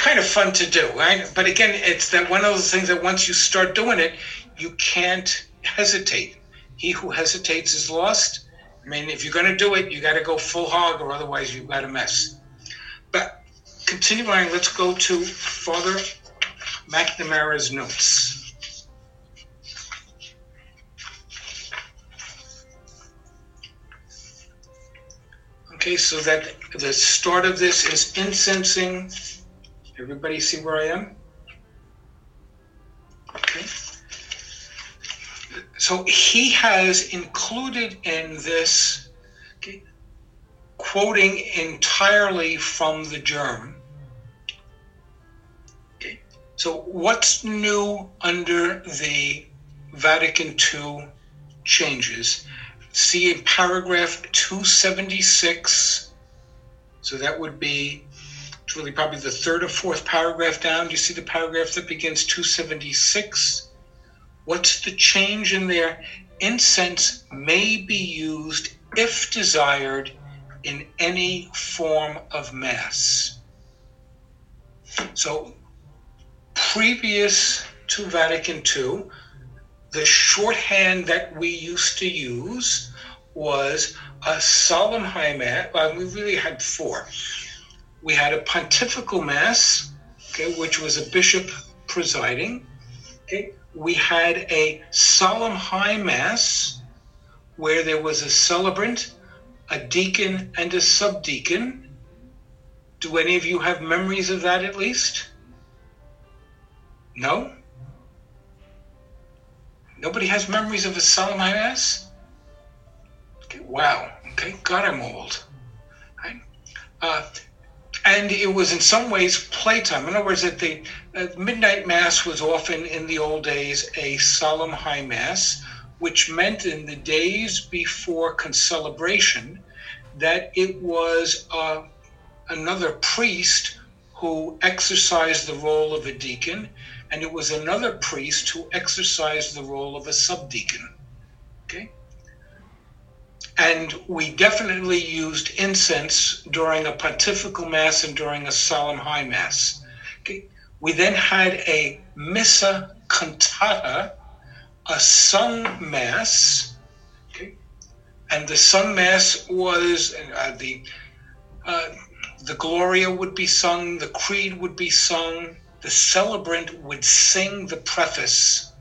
Kind of fun to do, right? But again, it's that one of those things that once you start doing it, you can't hesitate. He who hesitates is lost. I mean, if you're going to do it, you got to go full hog, or otherwise you've got a mess. But continuing, let's go to Father McNamara's notes. Okay, so that the start of this is incensing. Everybody see where I am? Okay. So he has included in this, okay, quoting entirely from the GIRM. Okay. So what's new under the Vatican II changes? See in paragraph 276. So that would be really probably the third or fourth paragraph down. Do you see the paragraph that begins 276? What's the change in there? Incense may be used, if desired, in any form of Mass. So, previous to Vatican II, the shorthand that we used to use was a solemn high mass. Well, we really had four. We had a pontifical mass, okay, which was a bishop presiding. Okay, we had a solemn high mass where there was a celebrant, a deacon, and a subdeacon. Do any of you have memories of that at least? No? Nobody has memories of a solemn high mass? Okay, wow. Okay, God, I'm old. Right? Uh, and it was in some ways playtime. In other words, that the uh, midnight mass was often in the old days a solemn high mass, which meant in the days before concelebration that it was uh, another priest who exercised the role of a deacon, and it was another priest who exercised the role of a subdeacon. Okay. And we definitely used incense during a pontifical mass and during a solemn high mass. Okay. We then had a missa cantata, a sung mass. Okay. And the sung mass was uh, the uh, the Gloria would be sung, the Creed would be sung, the celebrant would sing the preface.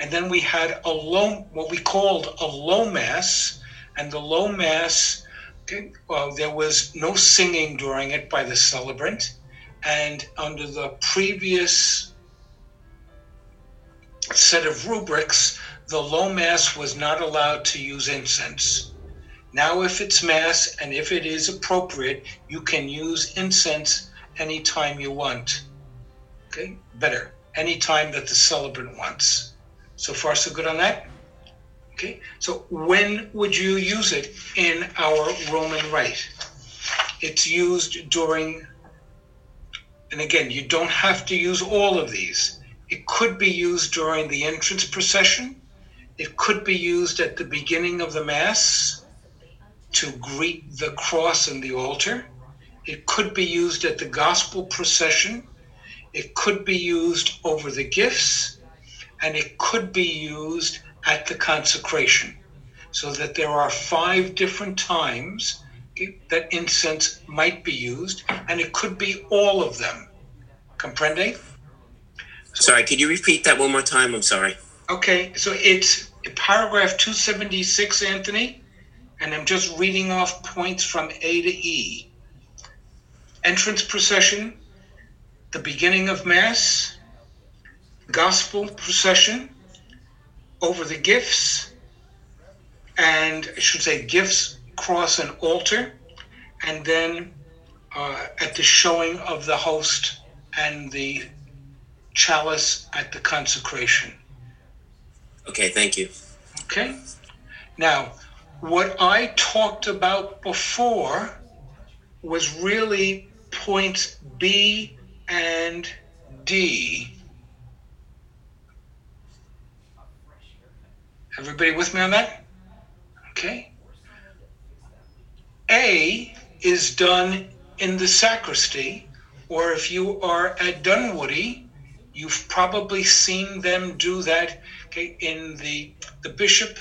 And then we had a low, what we called a low mass, and the low mass, well, there was no singing during it by the celebrant, and under the previous set of rubrics, the low mass was not allowed to use incense. Now, if it's mass and if it is appropriate, you can use incense anytime you want. Okay, better, anytime that the celebrant wants. So far, so good on that? Okay, so when would you use it in our Roman rite? It's used during, and again, you don't have to use all of these. It could be used during the entrance procession. It could be used at the beginning of the Mass to greet the cross and the altar. It could be used at the gospel procession. It could be used over the gifts. And it could be used at the consecration. So that there are five different times that incense might be used, and it could be all of them. Comprende? Sorry, could you repeat that one more time? I'm sorry. Okay, so it's paragraph 276, Anthony, and I'm just reading off points from A to E. Entrance procession, the beginning of Mass, gospel procession, over the gifts, and I should say gifts, cross, an altar, and then uh, at the showing of the host and the chalice at the consecration. Okay, thank you. Okay? Now, what I talked about before was really points B and D. Everybody with me on that? Okay. A is done in the sacristy, or if you are at Dunwoodie, you've probably seen them do that okay, in the the bishop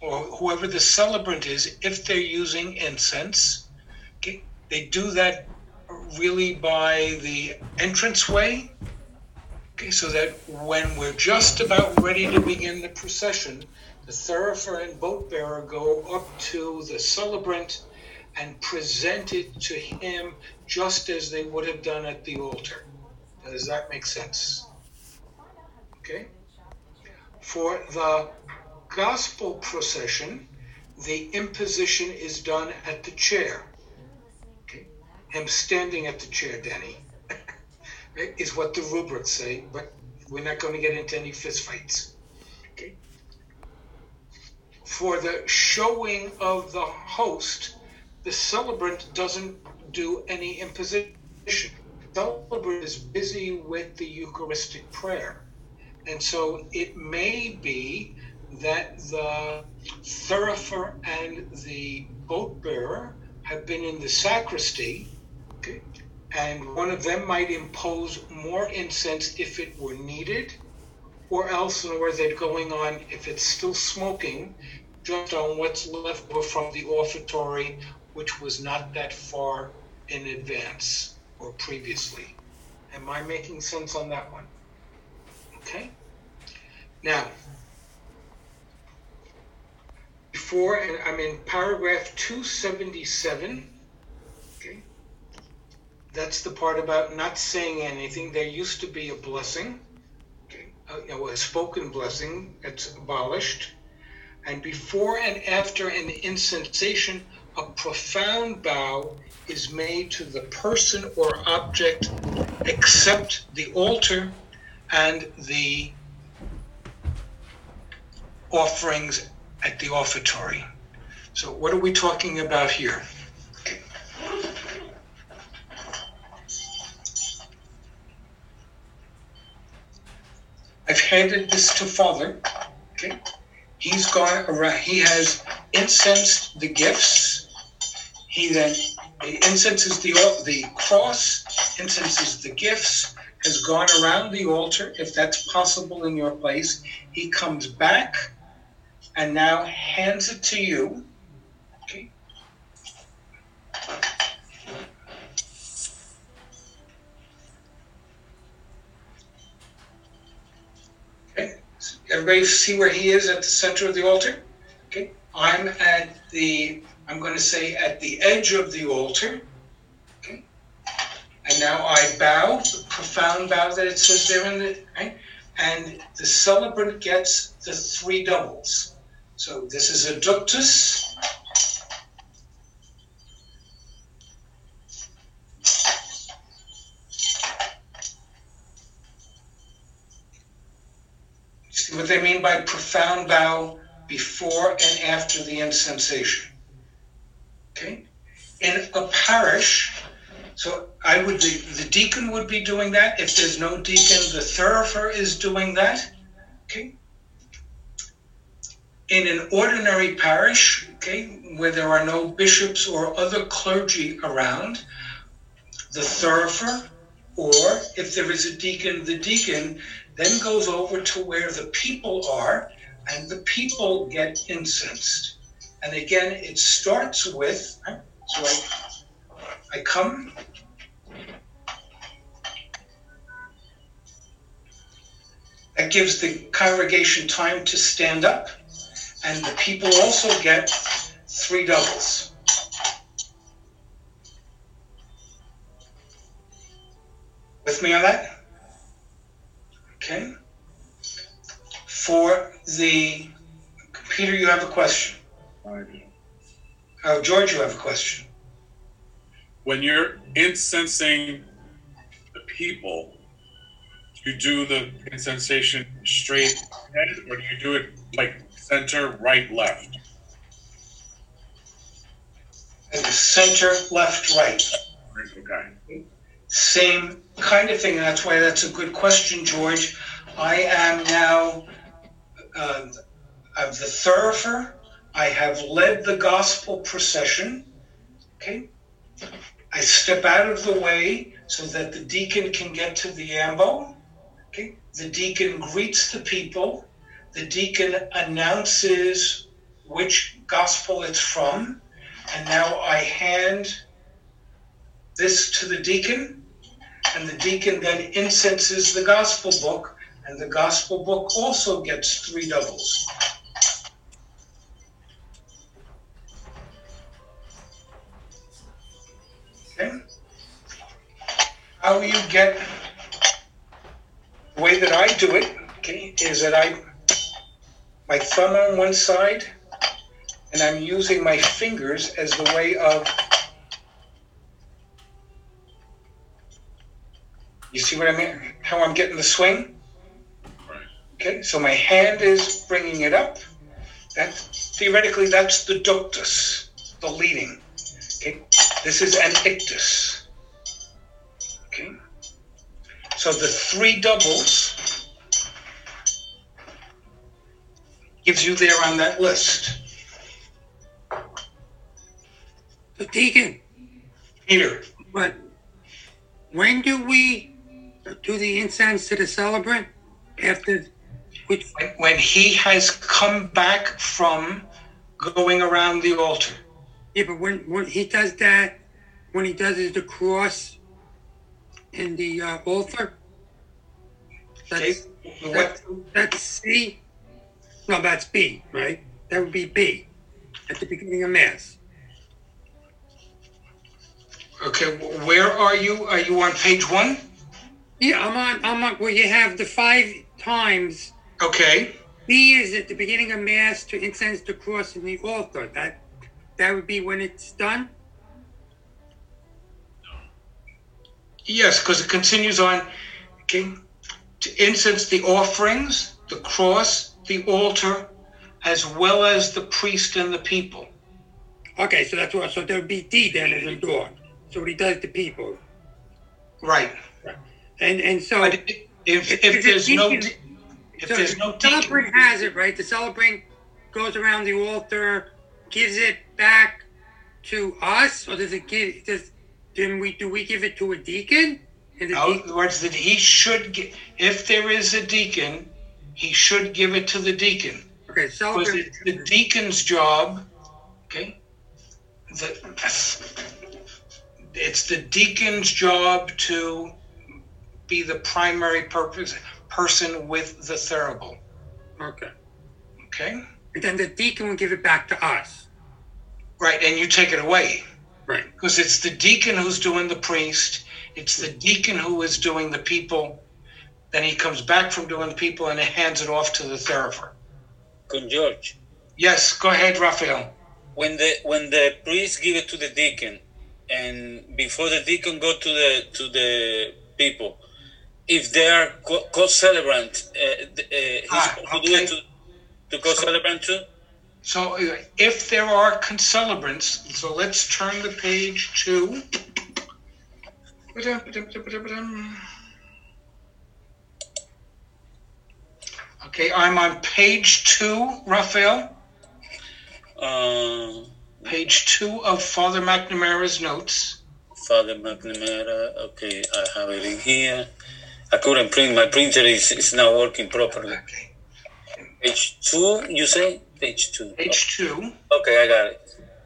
or whoever the celebrant is, if they're using incense, okay, they do that really by the entranceway. Okay, so that when we're just about ready to begin the procession, the thurifer and boat bearer go up to the celebrant and present it to him just as they would have done at the altar. Does that make sense? Okay. For the gospel procession, the imposition is done at the chair. Okay. Him standing at the chair, Danny, is what the rubrics say, but we're not going to get into any fistfights. For the showing of the host, the celebrant doesn't do any imposition. The celebrant is busy with the Eucharistic prayer. And so it may be that the thurifer and the boat bearer have been in the sacristy, okay, and one of them might impose more incense if it were needed, or else, words, they're going on, if it's still smoking, just on what's left from the offertory, which was not that far in advance or previously. Am I making sense on that one? Okay. Now, before, and I'm in paragraph 277. Okay. That's the part about not saying anything. There used to be a blessing, okay, you know, a spoken blessing. It's abolished. And before and after an incensation, a profound bow is made to the person or object except the altar and the offerings at the offertory. So, what are we talking about here? I've handed this to Father. Okay. He's gone around, he has incensed the gifts. He then incenses the, the cross, incenses the gifts, has gone around the altar, if that's possible in your place. He comes back and now hands it to you. Everybody see where he is at the center of the altar? Okay. I'm at the, I'm going to say at the edge of the altar. Okay. And now I bow, the profound bow that it says there in the, right? And the celebrant gets the three doubles. So this is a ductus. By profound bow before and after the incensation. Okay? In a parish, so I would, the, the deacon would be doing that. If there's no deacon, the thurifer is doing that. Okay? In an ordinary parish, okay, where there are no bishops or other clergy around, the thurifer, or if there is a deacon, the deacon then goes over to where the people are, and the people get incensed. And again, it starts with, so I, I come, that gives the congregation time to stand up, and the people also get three doubles. With me on that? Okay. For the, Peter, you have a question. Oh, George, you have a question. When you're incensing the people, do you do the incensation straight ahead, or do you do it like center, right, left? And the center, left, right. Okay. Same kind of thing, that's why that's a good question, George. I am now uh, the thurifer. I have led the gospel procession. Okay. I step out of the way so that the deacon can get to the ambo. Okay. The deacon greets the people. The deacon announces which gospel it's from. And now I hand this to the deacon, and the deacon then incenses the gospel book, and the gospel book also gets three doubles. Okay? How you get the way that I do it, okay, is that I my thumb on one side, and I'm using my fingers as the way of You see what I mean? How I'm getting the swing? Okay, so my hand is bringing it up. That theoretically, that's the ductus, the leading. Okay, this is an ictus. Okay, so the three doubles gives you there on that list. So Deacon, Peter, but when do we do the incense to the celebrant? After which when- when he has come back from going around the altar, yeah, but when when he does that, when he does is the cross in the uh, altar. okay, That's, what, that's that's C. No, that's B, right? That would be B at the beginning of mass. okay, where are you? Are you on page one? Yeah, I'm on. I'm on. Where you have the five times. Okay, B is at the beginning of mass to incense the cross and the altar. That that would be when it's done. yes, because it continues on. Okay, to incense the offerings, the cross, the altar, as well as the priest and the people. Okay, so that's what. So there would be D then as in door. So what he does to people, Right. right. and and so But if, if, If- there's no, de- if so there's no the celebrant has it right. The celebrant goes around the altar, gives it back to us, or does it give? Does then we do we give it to a deacon? In other words, that he should, gi- if there is a deacon, he should give it to the deacon. okay, Because it's the deacon's job, okay? The, it's the deacon's job to be the primary purpose person with the thurible, Okay, okay? and then the deacon will give it back to us. Right, and you take it away. Right. Because it's the deacon who's doing the priest, it's the deacon who is doing the people. Then he comes back from doing the people and he hands it off to the thurifer. Con George, Yes, go ahead, Raphael. when the when the priest give it to the deacon, and before the deacon go to the to the people, if they are co- co-celebrant, uh, uh, he's Ah, to do it to, to co-celebrant too. So uh, if there are concelebrants, so let's turn the page to. Okay, I'm on page two, Raphael. Uh, Page two of Father McNamara's notes. Father McNamara. Okay, I have it in here. I couldn't print. My printer is, is not working properly. Okay. Page two, you say? Page two. Page two, Okay, I got it.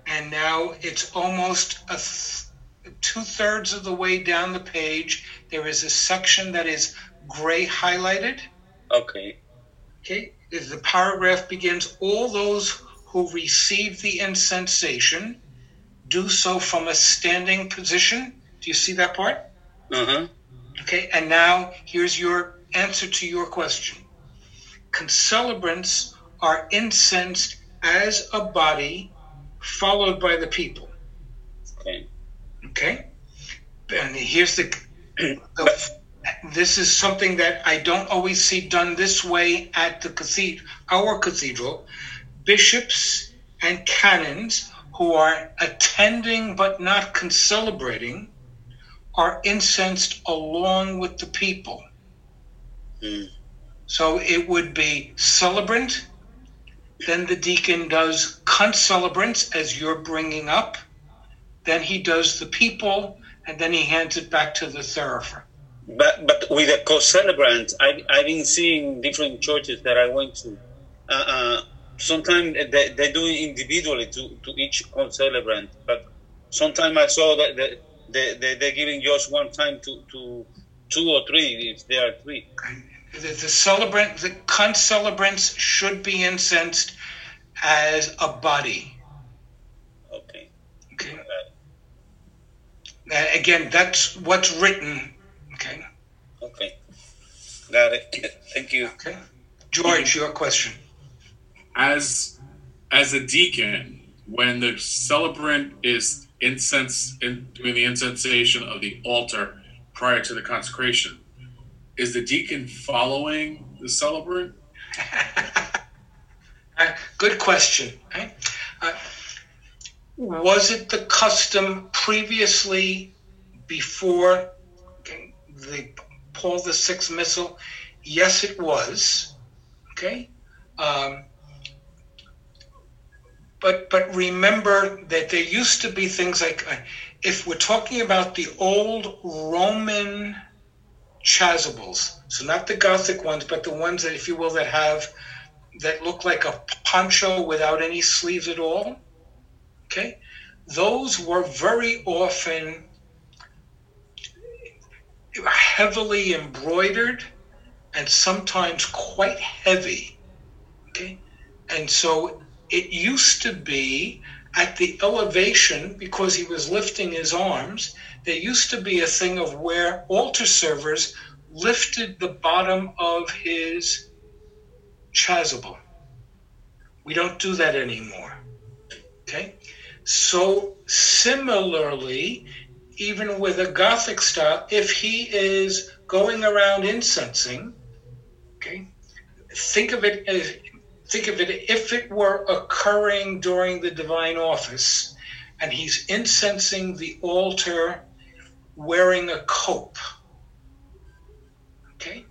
and now it's almost a th- two thirds of the way down the page. There is a section that is gray highlighted. Okay. Okay, the paragraph begins, all those who receive the incensation do so from a standing position. Do you see that part? Uh huh. Okay, and now here's your answer to your question. Concelebrants are incensed as a body, followed by the people. Okay. Okay, and here's the, the this is something that I don't always see done this way at the cathedral, our cathedral. Bishops and canons who are attending but not concelebrating are incensed along with the people. Mm. So it would be celebrant, then the deacon does concelebrants, as you're bringing up, then he does the people, and then he hands it back to the thurifer. But but with the co-celebrant, I I've been seeing different churches that I went to. Uh, uh, sometimes they, they do it individually to, to each co-celebrant, but sometimes I saw that they, they, they, they're giving just one time to, to two or three, if there are three. The, the celebrant, the concelebrants should be incensed as a body. Okay. Okay. Uh, again, that's what's written. Okay. Okay. Got it. Thank you. Okay. George, your question. as as a deacon, when the celebrant is incense in doing the incensation of the altar prior to the consecration, is the deacon following the celebrant? Uh, good question. Uh, was it the custom previously, before the Paul the Sixth missal? Yes, it was. Okay, um, but but remember that there used to be things like, uh, if we're talking about the old Roman chasubles, so not the Gothic ones, but the ones that, if you will, that have that look like a poncho without any sleeves at all. Okay, those were very often heavily embroidered and sometimes quite heavy. Okay, and so it used to be at the elevation because he was lifting his arms. There used to be a thing of where altar servers lifted the bottom of his chasuble. We don't do that anymore. Okay? So, similarly, even with a Gothic style, if he is going around incensing, okay, think of it as think of it if it were occurring during the divine office and he's incensing the altar wearing a cope. Okay?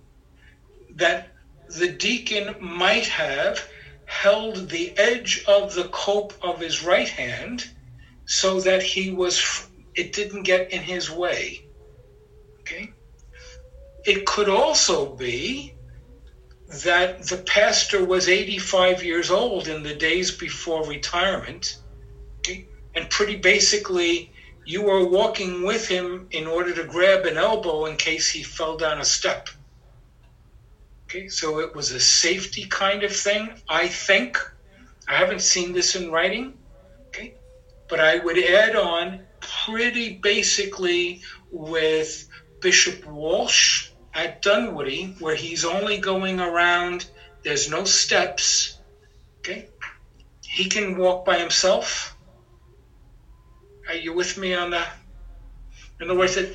That the deacon might have held the edge of the cope of his right hand so that he was it didn't get in his way okay it could also be that the pastor was 85 years old in the days before retirement and pretty basically you were walking with him in order to grab an elbow in case he fell down a step Okay, so it was a safety kind of thing, I think. I haven't seen this in writing. Okay, but I would add on pretty basically with Bishop Walsh at Dunwoodie, where he's only going around, there's no steps. Okay, he can walk by himself. Are you with me on that? In other words, that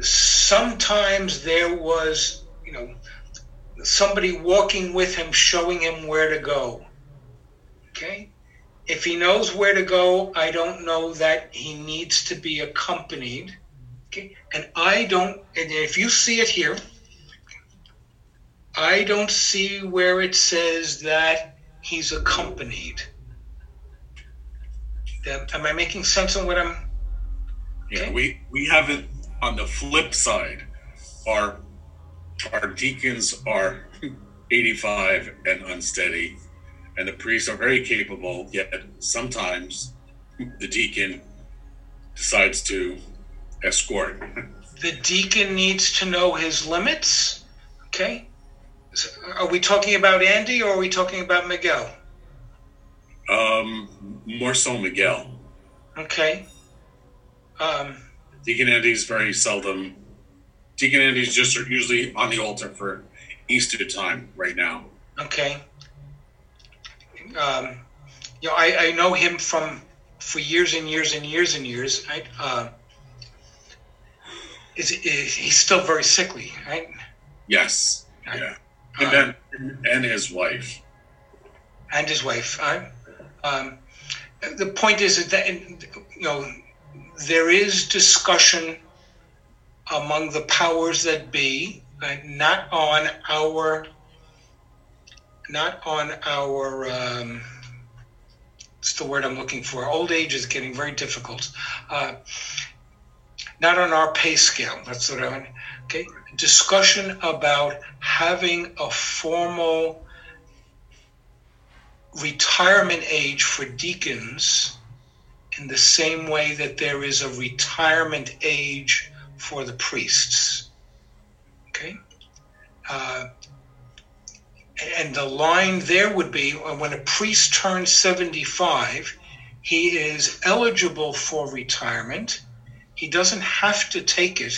sometimes there was, you know, somebody walking with him, showing him where to go. Okay? If he knows where to go, I don't know that he needs to be accompanied. Okay? And I don't, and if you see it here, I don't see where it says that he's accompanied. Am am I making sense of what I'm? Yeah, we we haven't. On the flip side, our our deacons are 85 and unsteady, and the priests are very capable. Yet sometimes the deacon decides to escort. The deacon needs to know his limits. Okay? So, Are we talking about Andy or are we talking about Miguel? Um, more so Miguel. Okay. Um, Deacon Andy's very seldom. Deacon Andy's just usually on the altar for Easter time right now. okay. Um, you know, I, I know him from for years and years and years and years. I, Uh, is, is he's still very sickly, right? Yes. Yeah. And then and his wife. and his wife. Right? Um, the point is that you know there is discussion among the powers that be, right? not on our, not on our. Um, what's the word I'm looking for? Old age is getting very difficult. Uh, not on our pay scale. That's what I want. Okay, discussion about having a formal retirement age for deacons in the same way that there is a retirement age for the priests. Okay? Uh, and the line there would be uh, when a priest turns 75, he is eligible for retirement. He doesn't have to take it.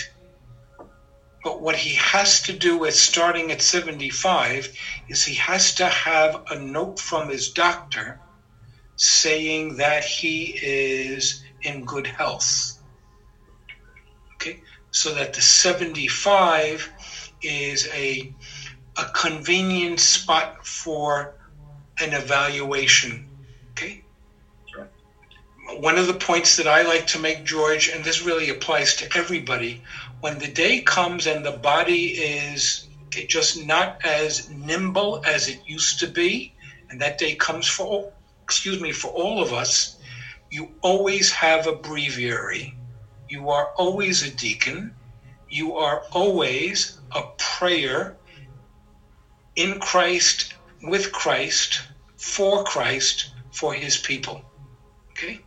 But what he has to do at starting at 75 is he has to have a note from his doctor saying that he is in good health. Okay, so that the 75 is a a convenient spot for an evaluation. Okay. One of the points that I like to make, George, and this really applies to everybody, when the day comes and the body is just not as nimble as it used to be, and that day comes for all, excuse me for all of us, you always have a breviary. You are always a deacon. You are always a prayer in Christ, with Christ, for Christ, for his people. Okay?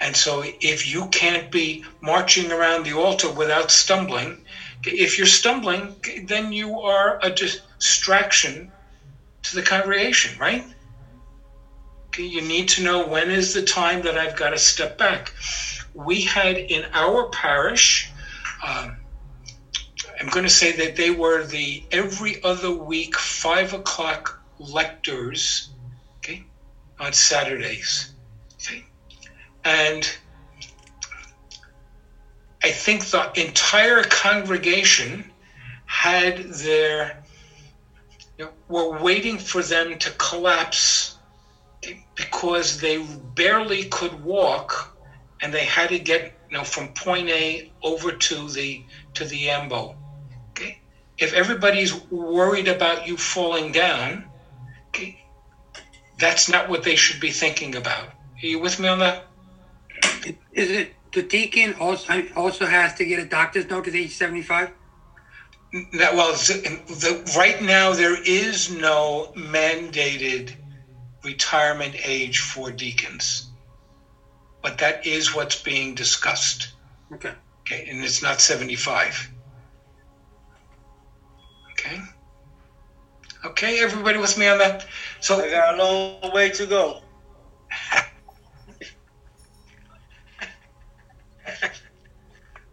And so if you can't be marching around the altar without stumbling, if you're stumbling, then you are a distraction to the congregation, right? You need to know when is the time that I've got to step back. We had in our parish, um, I'm going to say that they were the every other week five o'clock lectors, okay, on Saturdays. And I think the entire congregation had their, you know, were waiting for them to collapse because they barely could walk and they had to get you know from point A over to the to the ambo. Okay, if everybody's worried about you falling down, okay, that's not what they should be thinking about. Are you with me on that? Is it the deacon also also has to get a doctor's note at age seventy five? That well, the, the, right now there is no mandated retirement age for deacons, but that is what's being discussed. Okay. Okay, and it's not seventy five. Okay. Okay, everybody with me on that? So I got a long way to go.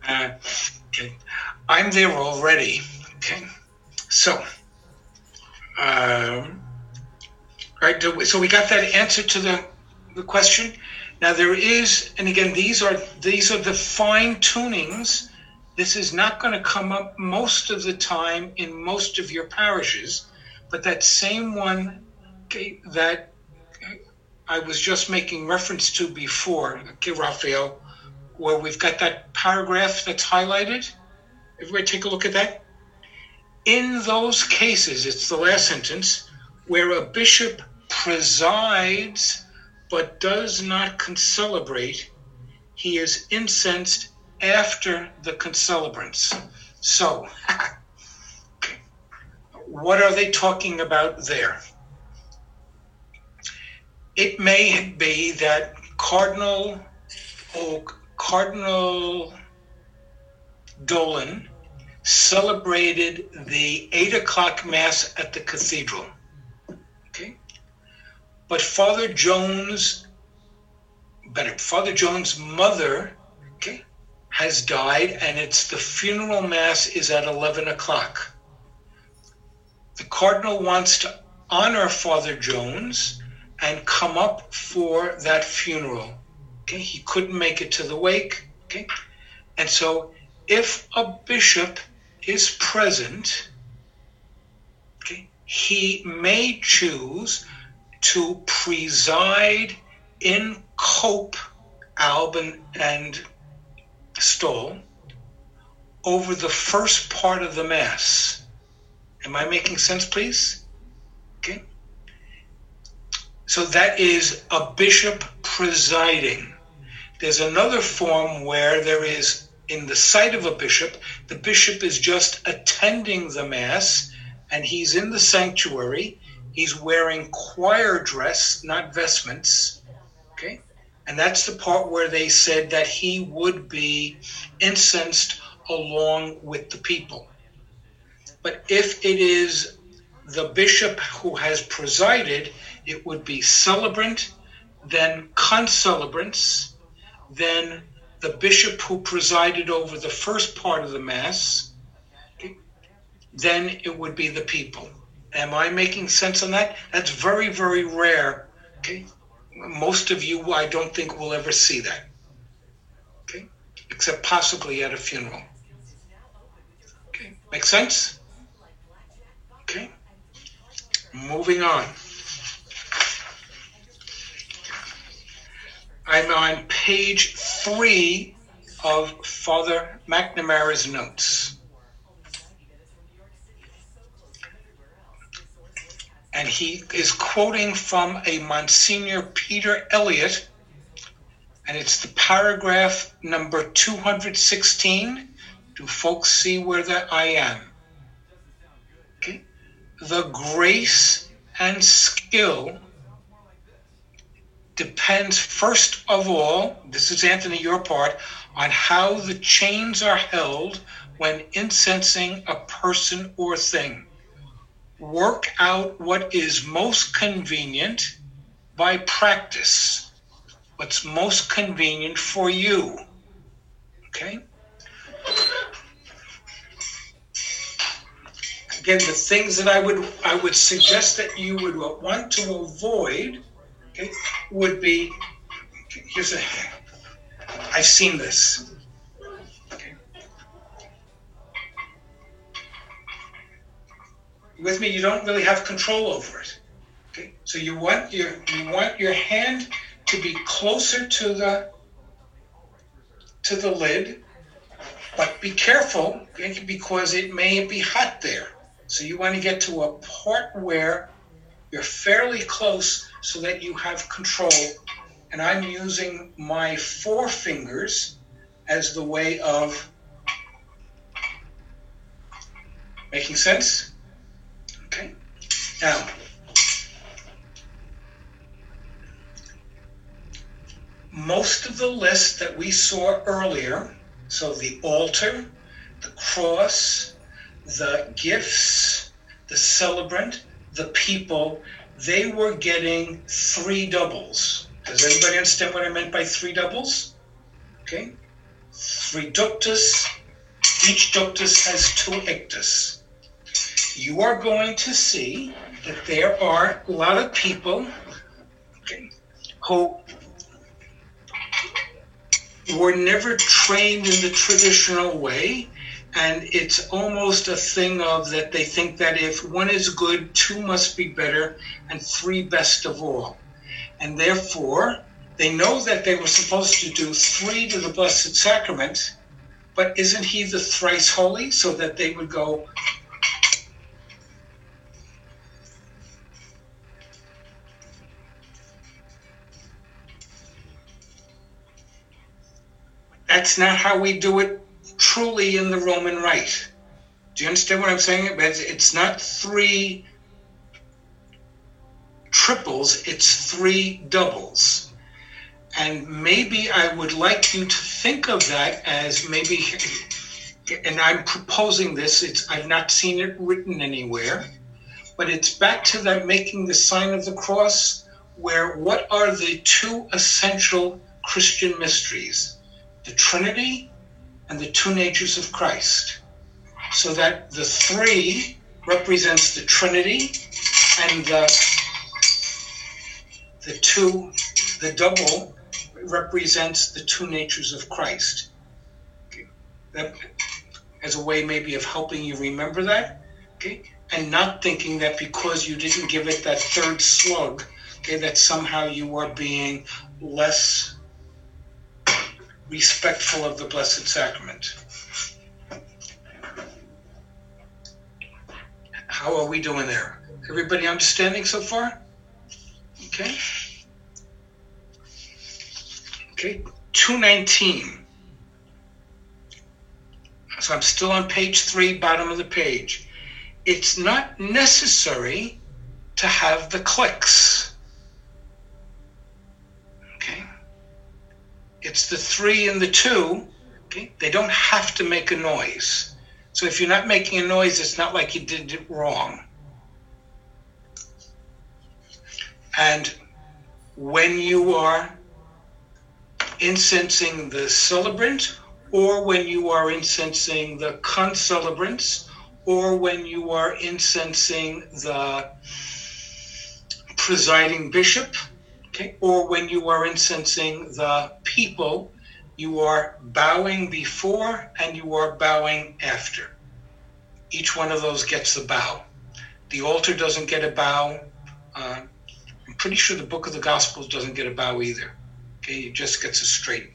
Uh, okay. I'm there already. Okay. So, um, right. So we got that answer to the, the question. Now there is, and again, these are these are the fine tunings. This is not going to come up most of the time in most of your parishes. But that same one okay, that I was just making reference to before, okay, Raphael, where we've got that paragraph that's highlighted. Everybody take a look at that. In those cases, it's the last sentence, where a bishop presides but does not concelebrate, he is incensed after the concelebrants. So, what are they talking about there? It may be that Cardinal oh, Cardinal Dolan celebrated the eight o'clock mass at the cathedral. Okay, but Father Jones, better, Father Jones' mother, okay, has died, and it's the funeral mass is at eleven o'clock. The cardinal wants to honor Father Jones and come up for that funeral. Okay, he couldn't make it to the wake. Okay, and so if a bishop is present, okay, he may choose to preside in cope, Alban and stole over the first part of the Mass. Am I making sense, please? Okay. So that is a bishop presiding. There's another form where there is, in the sight of a bishop, the bishop is just attending the Mass and he's in the sanctuary. He's wearing choir dress, not vestments. Okay? And that's the part where they said that he would be incensed along with the people. But if it is the bishop who has presided, it would be celebrant, then concelebrants, then the bishop who presided over the first part of the Mass, then it would be the people. Am I making sense on that? That's very, very rare. Okay. Most of you, I don't think, will ever see that. Okay. Except possibly at a funeral. Okay. Make sense? Okay. Moving on. I'm on page three of Father McNamara's notes. And he is quoting from a Monsignor Peter Elliott, and it's the paragraph number 216. Do folks see where that I am? Okay. The grace and skill depends first of all, this is Anthony, your part, on how the chains are held when incensing a person or thing. Work out what is most convenient by practice, what's most convenient for you. Okay? Again, the things that I would I would suggest that you would want to avoid okay, would be here's a I've seen this. Okay. With me, you don't really have control over it. Okay, so you want your you want your hand to be closer to the to the lid, but be careful because it may be hot there. So you want to get to a part where you're fairly close so that you have control. And I'm using my forefingers as the way of making sense. Okay. Now, most of the list that we saw earlier, so the altar, the cross, the gifts, the celebrant, the people, they were getting three doubles. Does everybody understand what I meant by three doubles? Okay. Three ductus. Each ductus has two ictus. You are going to see that there are a lot of people okay, who were never trained in the traditional way And it's almost a thing of that they think that if one is good, two must be better, and three best of all. And therefore, they know that they were supposed to do three to the Blessed Sacrament, but isn't he the thrice holy? So that they would go, that's not how we do it truly in the Roman Rite. Do you understand what I'm saying? It's, it's not three triples, it's three doubles. And maybe I would like you to think of that as maybe, and I'm proposing this, it's, I've not seen it written anywhere, but it's back to that making the sign of the cross, where what are the two essential Christian mysteries? the Trinity and the two natures of Christ. So that the three represents the Trinity and the, the two, the double represents the two natures of Christ. That as a way maybe of helping you remember that. Okay. And not thinking that because you didn't give it that third slug, okay, that somehow you are being less respectful of the Blessed Sacrament. How are we doing there? Everybody understanding so far? Okay. Okay, 219. So I'm still on page three, bottom of the page. It's not necessary to have the clicks. Okay. It's the three and the two. Okay, they don't have to make a noise. So if you're not making a noise, it's not like you did it wrong. And when you are incensing the celebrant, or when you are incensing the concelebrants, or when you are incensing the presiding bishop, Okay? Or when you are incensing the people, you are bowing before and you are bowing after. Each one of those gets a bow. The altar doesn't get a bow. Uh, I'm pretty sure the book of the Gospels doesn't get a bow either. Okay, it just gets a straight.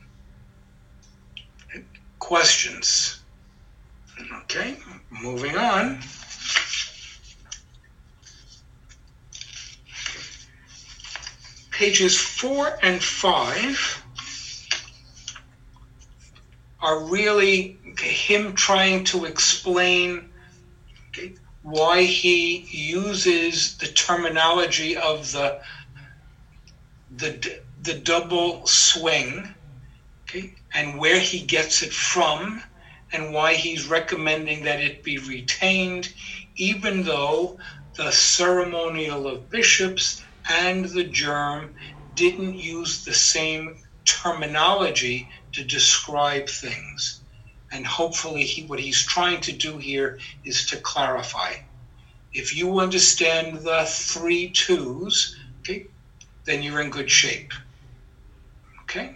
Questions? Okay, moving on. pages four and five are really him trying to explain okay, why he uses the terminology of the the the double swing okay, and where he gets it from and why he's recommending that it be retained even though the ceremonial of bishops and the GIRM didn't use the same terminology to describe things. And hopefully, he, what he's trying to do here is to clarify. If you understand the three twos, okay, then you're in good shape. Okay?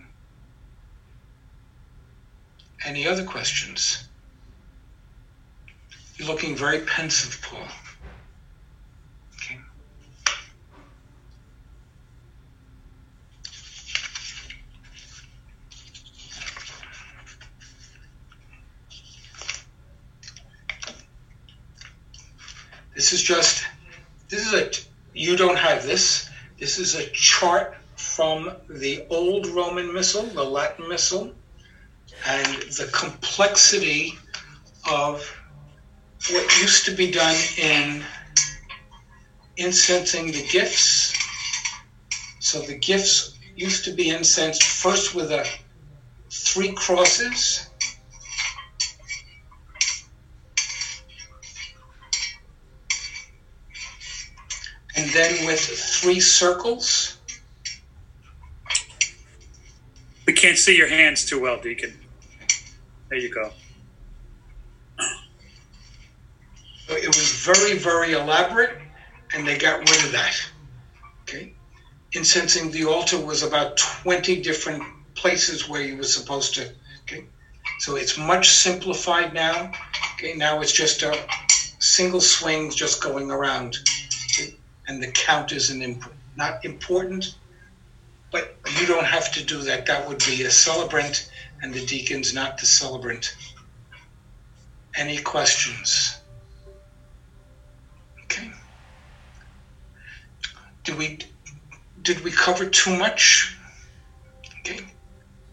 Any other questions? You're looking very pensive, Paul. This is just, this is a, you don't have this. This is a chart from the old Roman Missal, the Latin Missal, and the complexity of what used to be done in incensing the gifts. So the gifts used to be incensed first with a three crosses and then with three circles. We can't see your hands too well, Deacon. There you go. It was very, very elaborate, and they got rid of that. Okay. Incensing the altar was about 20 different places where you were supposed to. Okay. So it's much simplified now. Okay, now it's just a single swing just going around. And the count isn't imp- not important, but you don't have to do that. That would be a celebrant, and the deacon's not the celebrant. Any questions? Okay. Did we did we cover too much? Okay.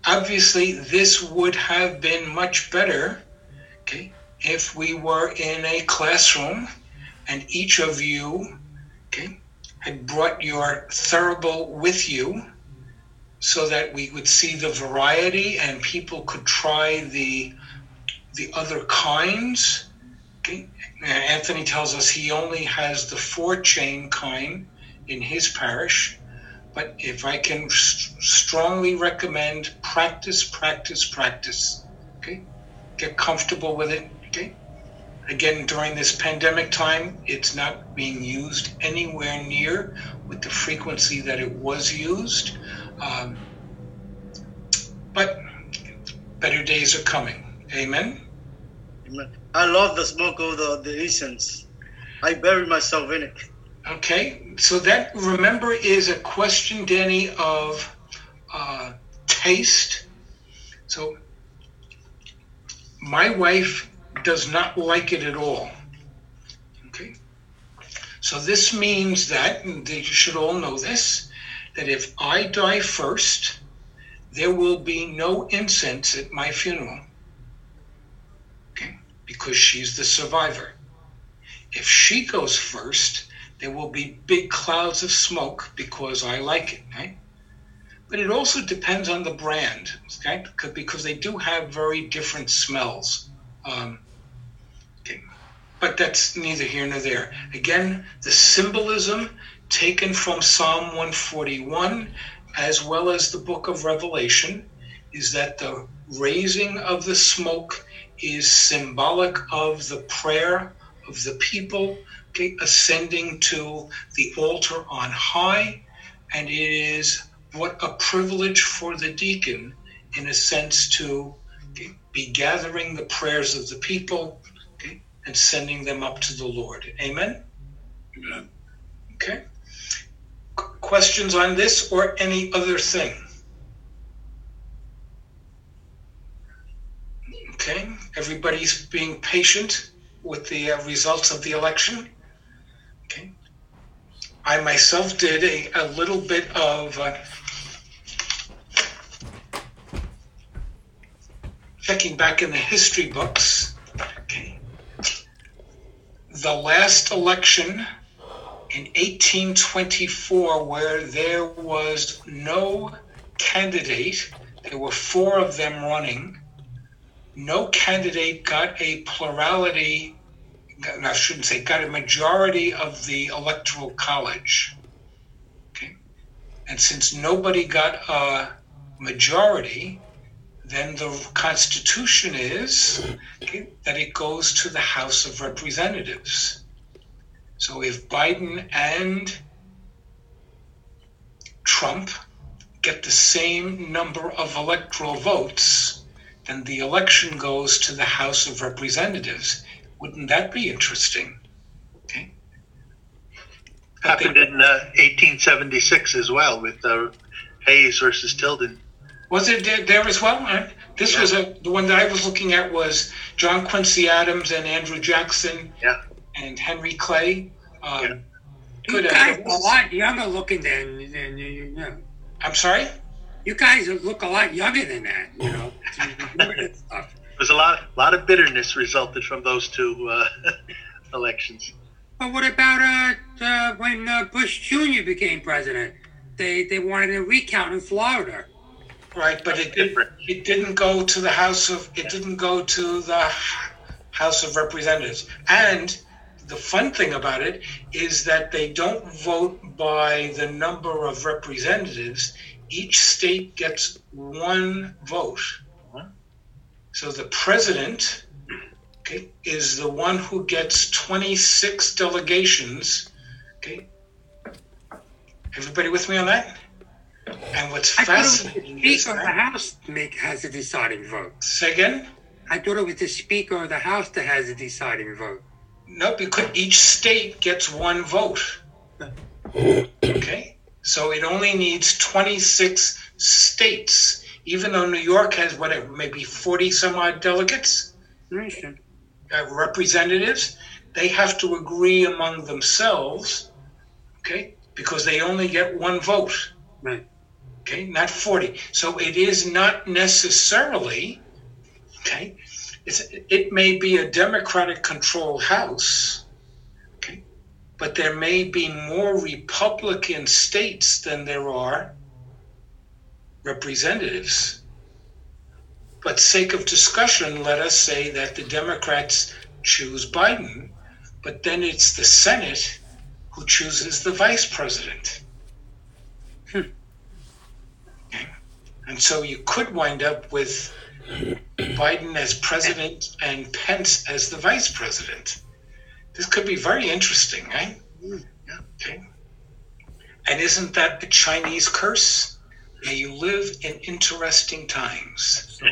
Obviously, this would have been much better, okay, if we were in a classroom and each of you, had brought your thurible with you so that we would see the variety and people could try the the other kinds. Anthony tells us he only has the four chain kind in his parish. But if I can st- strongly recommend practice, practice, practice. Okay. Get comfortable with it. Okay. Again, during this pandemic time, it's not being used anywhere near with the frequency that it was used. Um, but better days are coming. Amen. Amen. I love the smoke of the, the incense. I bury myself in it. Okay, so that remember is a question, Danny, of uh, taste. So my wife does not like it at all. Okay, so this means that, you should all know this, that if I die first, there will be no incense at my funeral. Okay, because she's the survivor. If she goes first, there will be big clouds of smoke because I like it, right? But it also depends on the brand, okay? Because they do have very different smells. Um. But that's neither here nor there. Again, the symbolism taken from Psalm 141 as well as the book of Revelation is that the raising of the smoke is symbolic of the prayer of the people okay, ascending to the altar on high, and it is what a privilege for the deacon, in a sense, to be gathering the prayers of the people and sending them up to the Lord. Amen? Amen. Okay. Qu- Questions on this or any other thing? Okay, everybody's being patient with the uh, results of the election. Okay. I myself did a, a little bit of uh, checking back in the history books. The last election in 1824, where there was no candidate, there were four of them running. No candidate got a plurality I shouldn't say, got a majority of the electoral college. Okay. And since nobody got a majority, then the Constitution is that it goes to the House of Representatives. So if Biden and Trump get the same number of electoral votes, then the election goes to the House of Representatives. Wouldn't that be interesting? Okay. Happened in uh, 1876 as well with uh, Hayes versus Tilden. Was it there, there as well? Uh, This Yeah. was a the one that I was looking at was John Quincy Adams and Andrew Jackson Yeah. and Henry Clay. Um, Yeah. You guys a lot younger looking than, than you you know. I'm sorry. You guys look a lot younger than that, you know. that stuff. There's a lot, lot of bitterness resulted from those two uh, elections. But what about uh, uh, when uh, Bush Jr. became president? They they wanted a recount in Florida. Right, but it did, it didn't go to the House of it didn't go to the House of Representatives. And the fun thing about it is that they don't vote by the number of representatives. Each state gets one vote. Uh-huh. So the president okay, is the one who gets 26 delegations. Okay. Everybody with me on that? And what's I fascinating the is Speaker of the that, House make has a deciding vote. say again? I thought it was the Speaker of the House that has a deciding vote. No, because each state gets one vote. Okay? So it only needs 26 states, even though New York has whatever, maybe 40 some odd delegates, Understand? uh, representatives. They have to agree among themselves, okay? Because they only get one vote. Right. Okay, not 40. So it is not necessarily, okay, it may be a Democratic controlled House, okay, but there may be more Republican states than there are representatives. But sake of discussion, let us say that the Democrats choose Biden, but then it's the Senate who chooses the vice president. And so you could wind up with Biden as president and Pence as the vice president. This could be very interesting, right? Okay. And isn't that the Chinese curse? May you live in interesting times.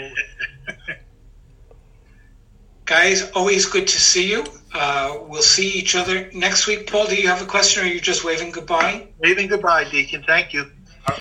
Guys, always good to see you. Uh, we'll see each other next week. Paul, do you have a question or are you just waving goodbye? Waving goodbye, Deacon. Thank you.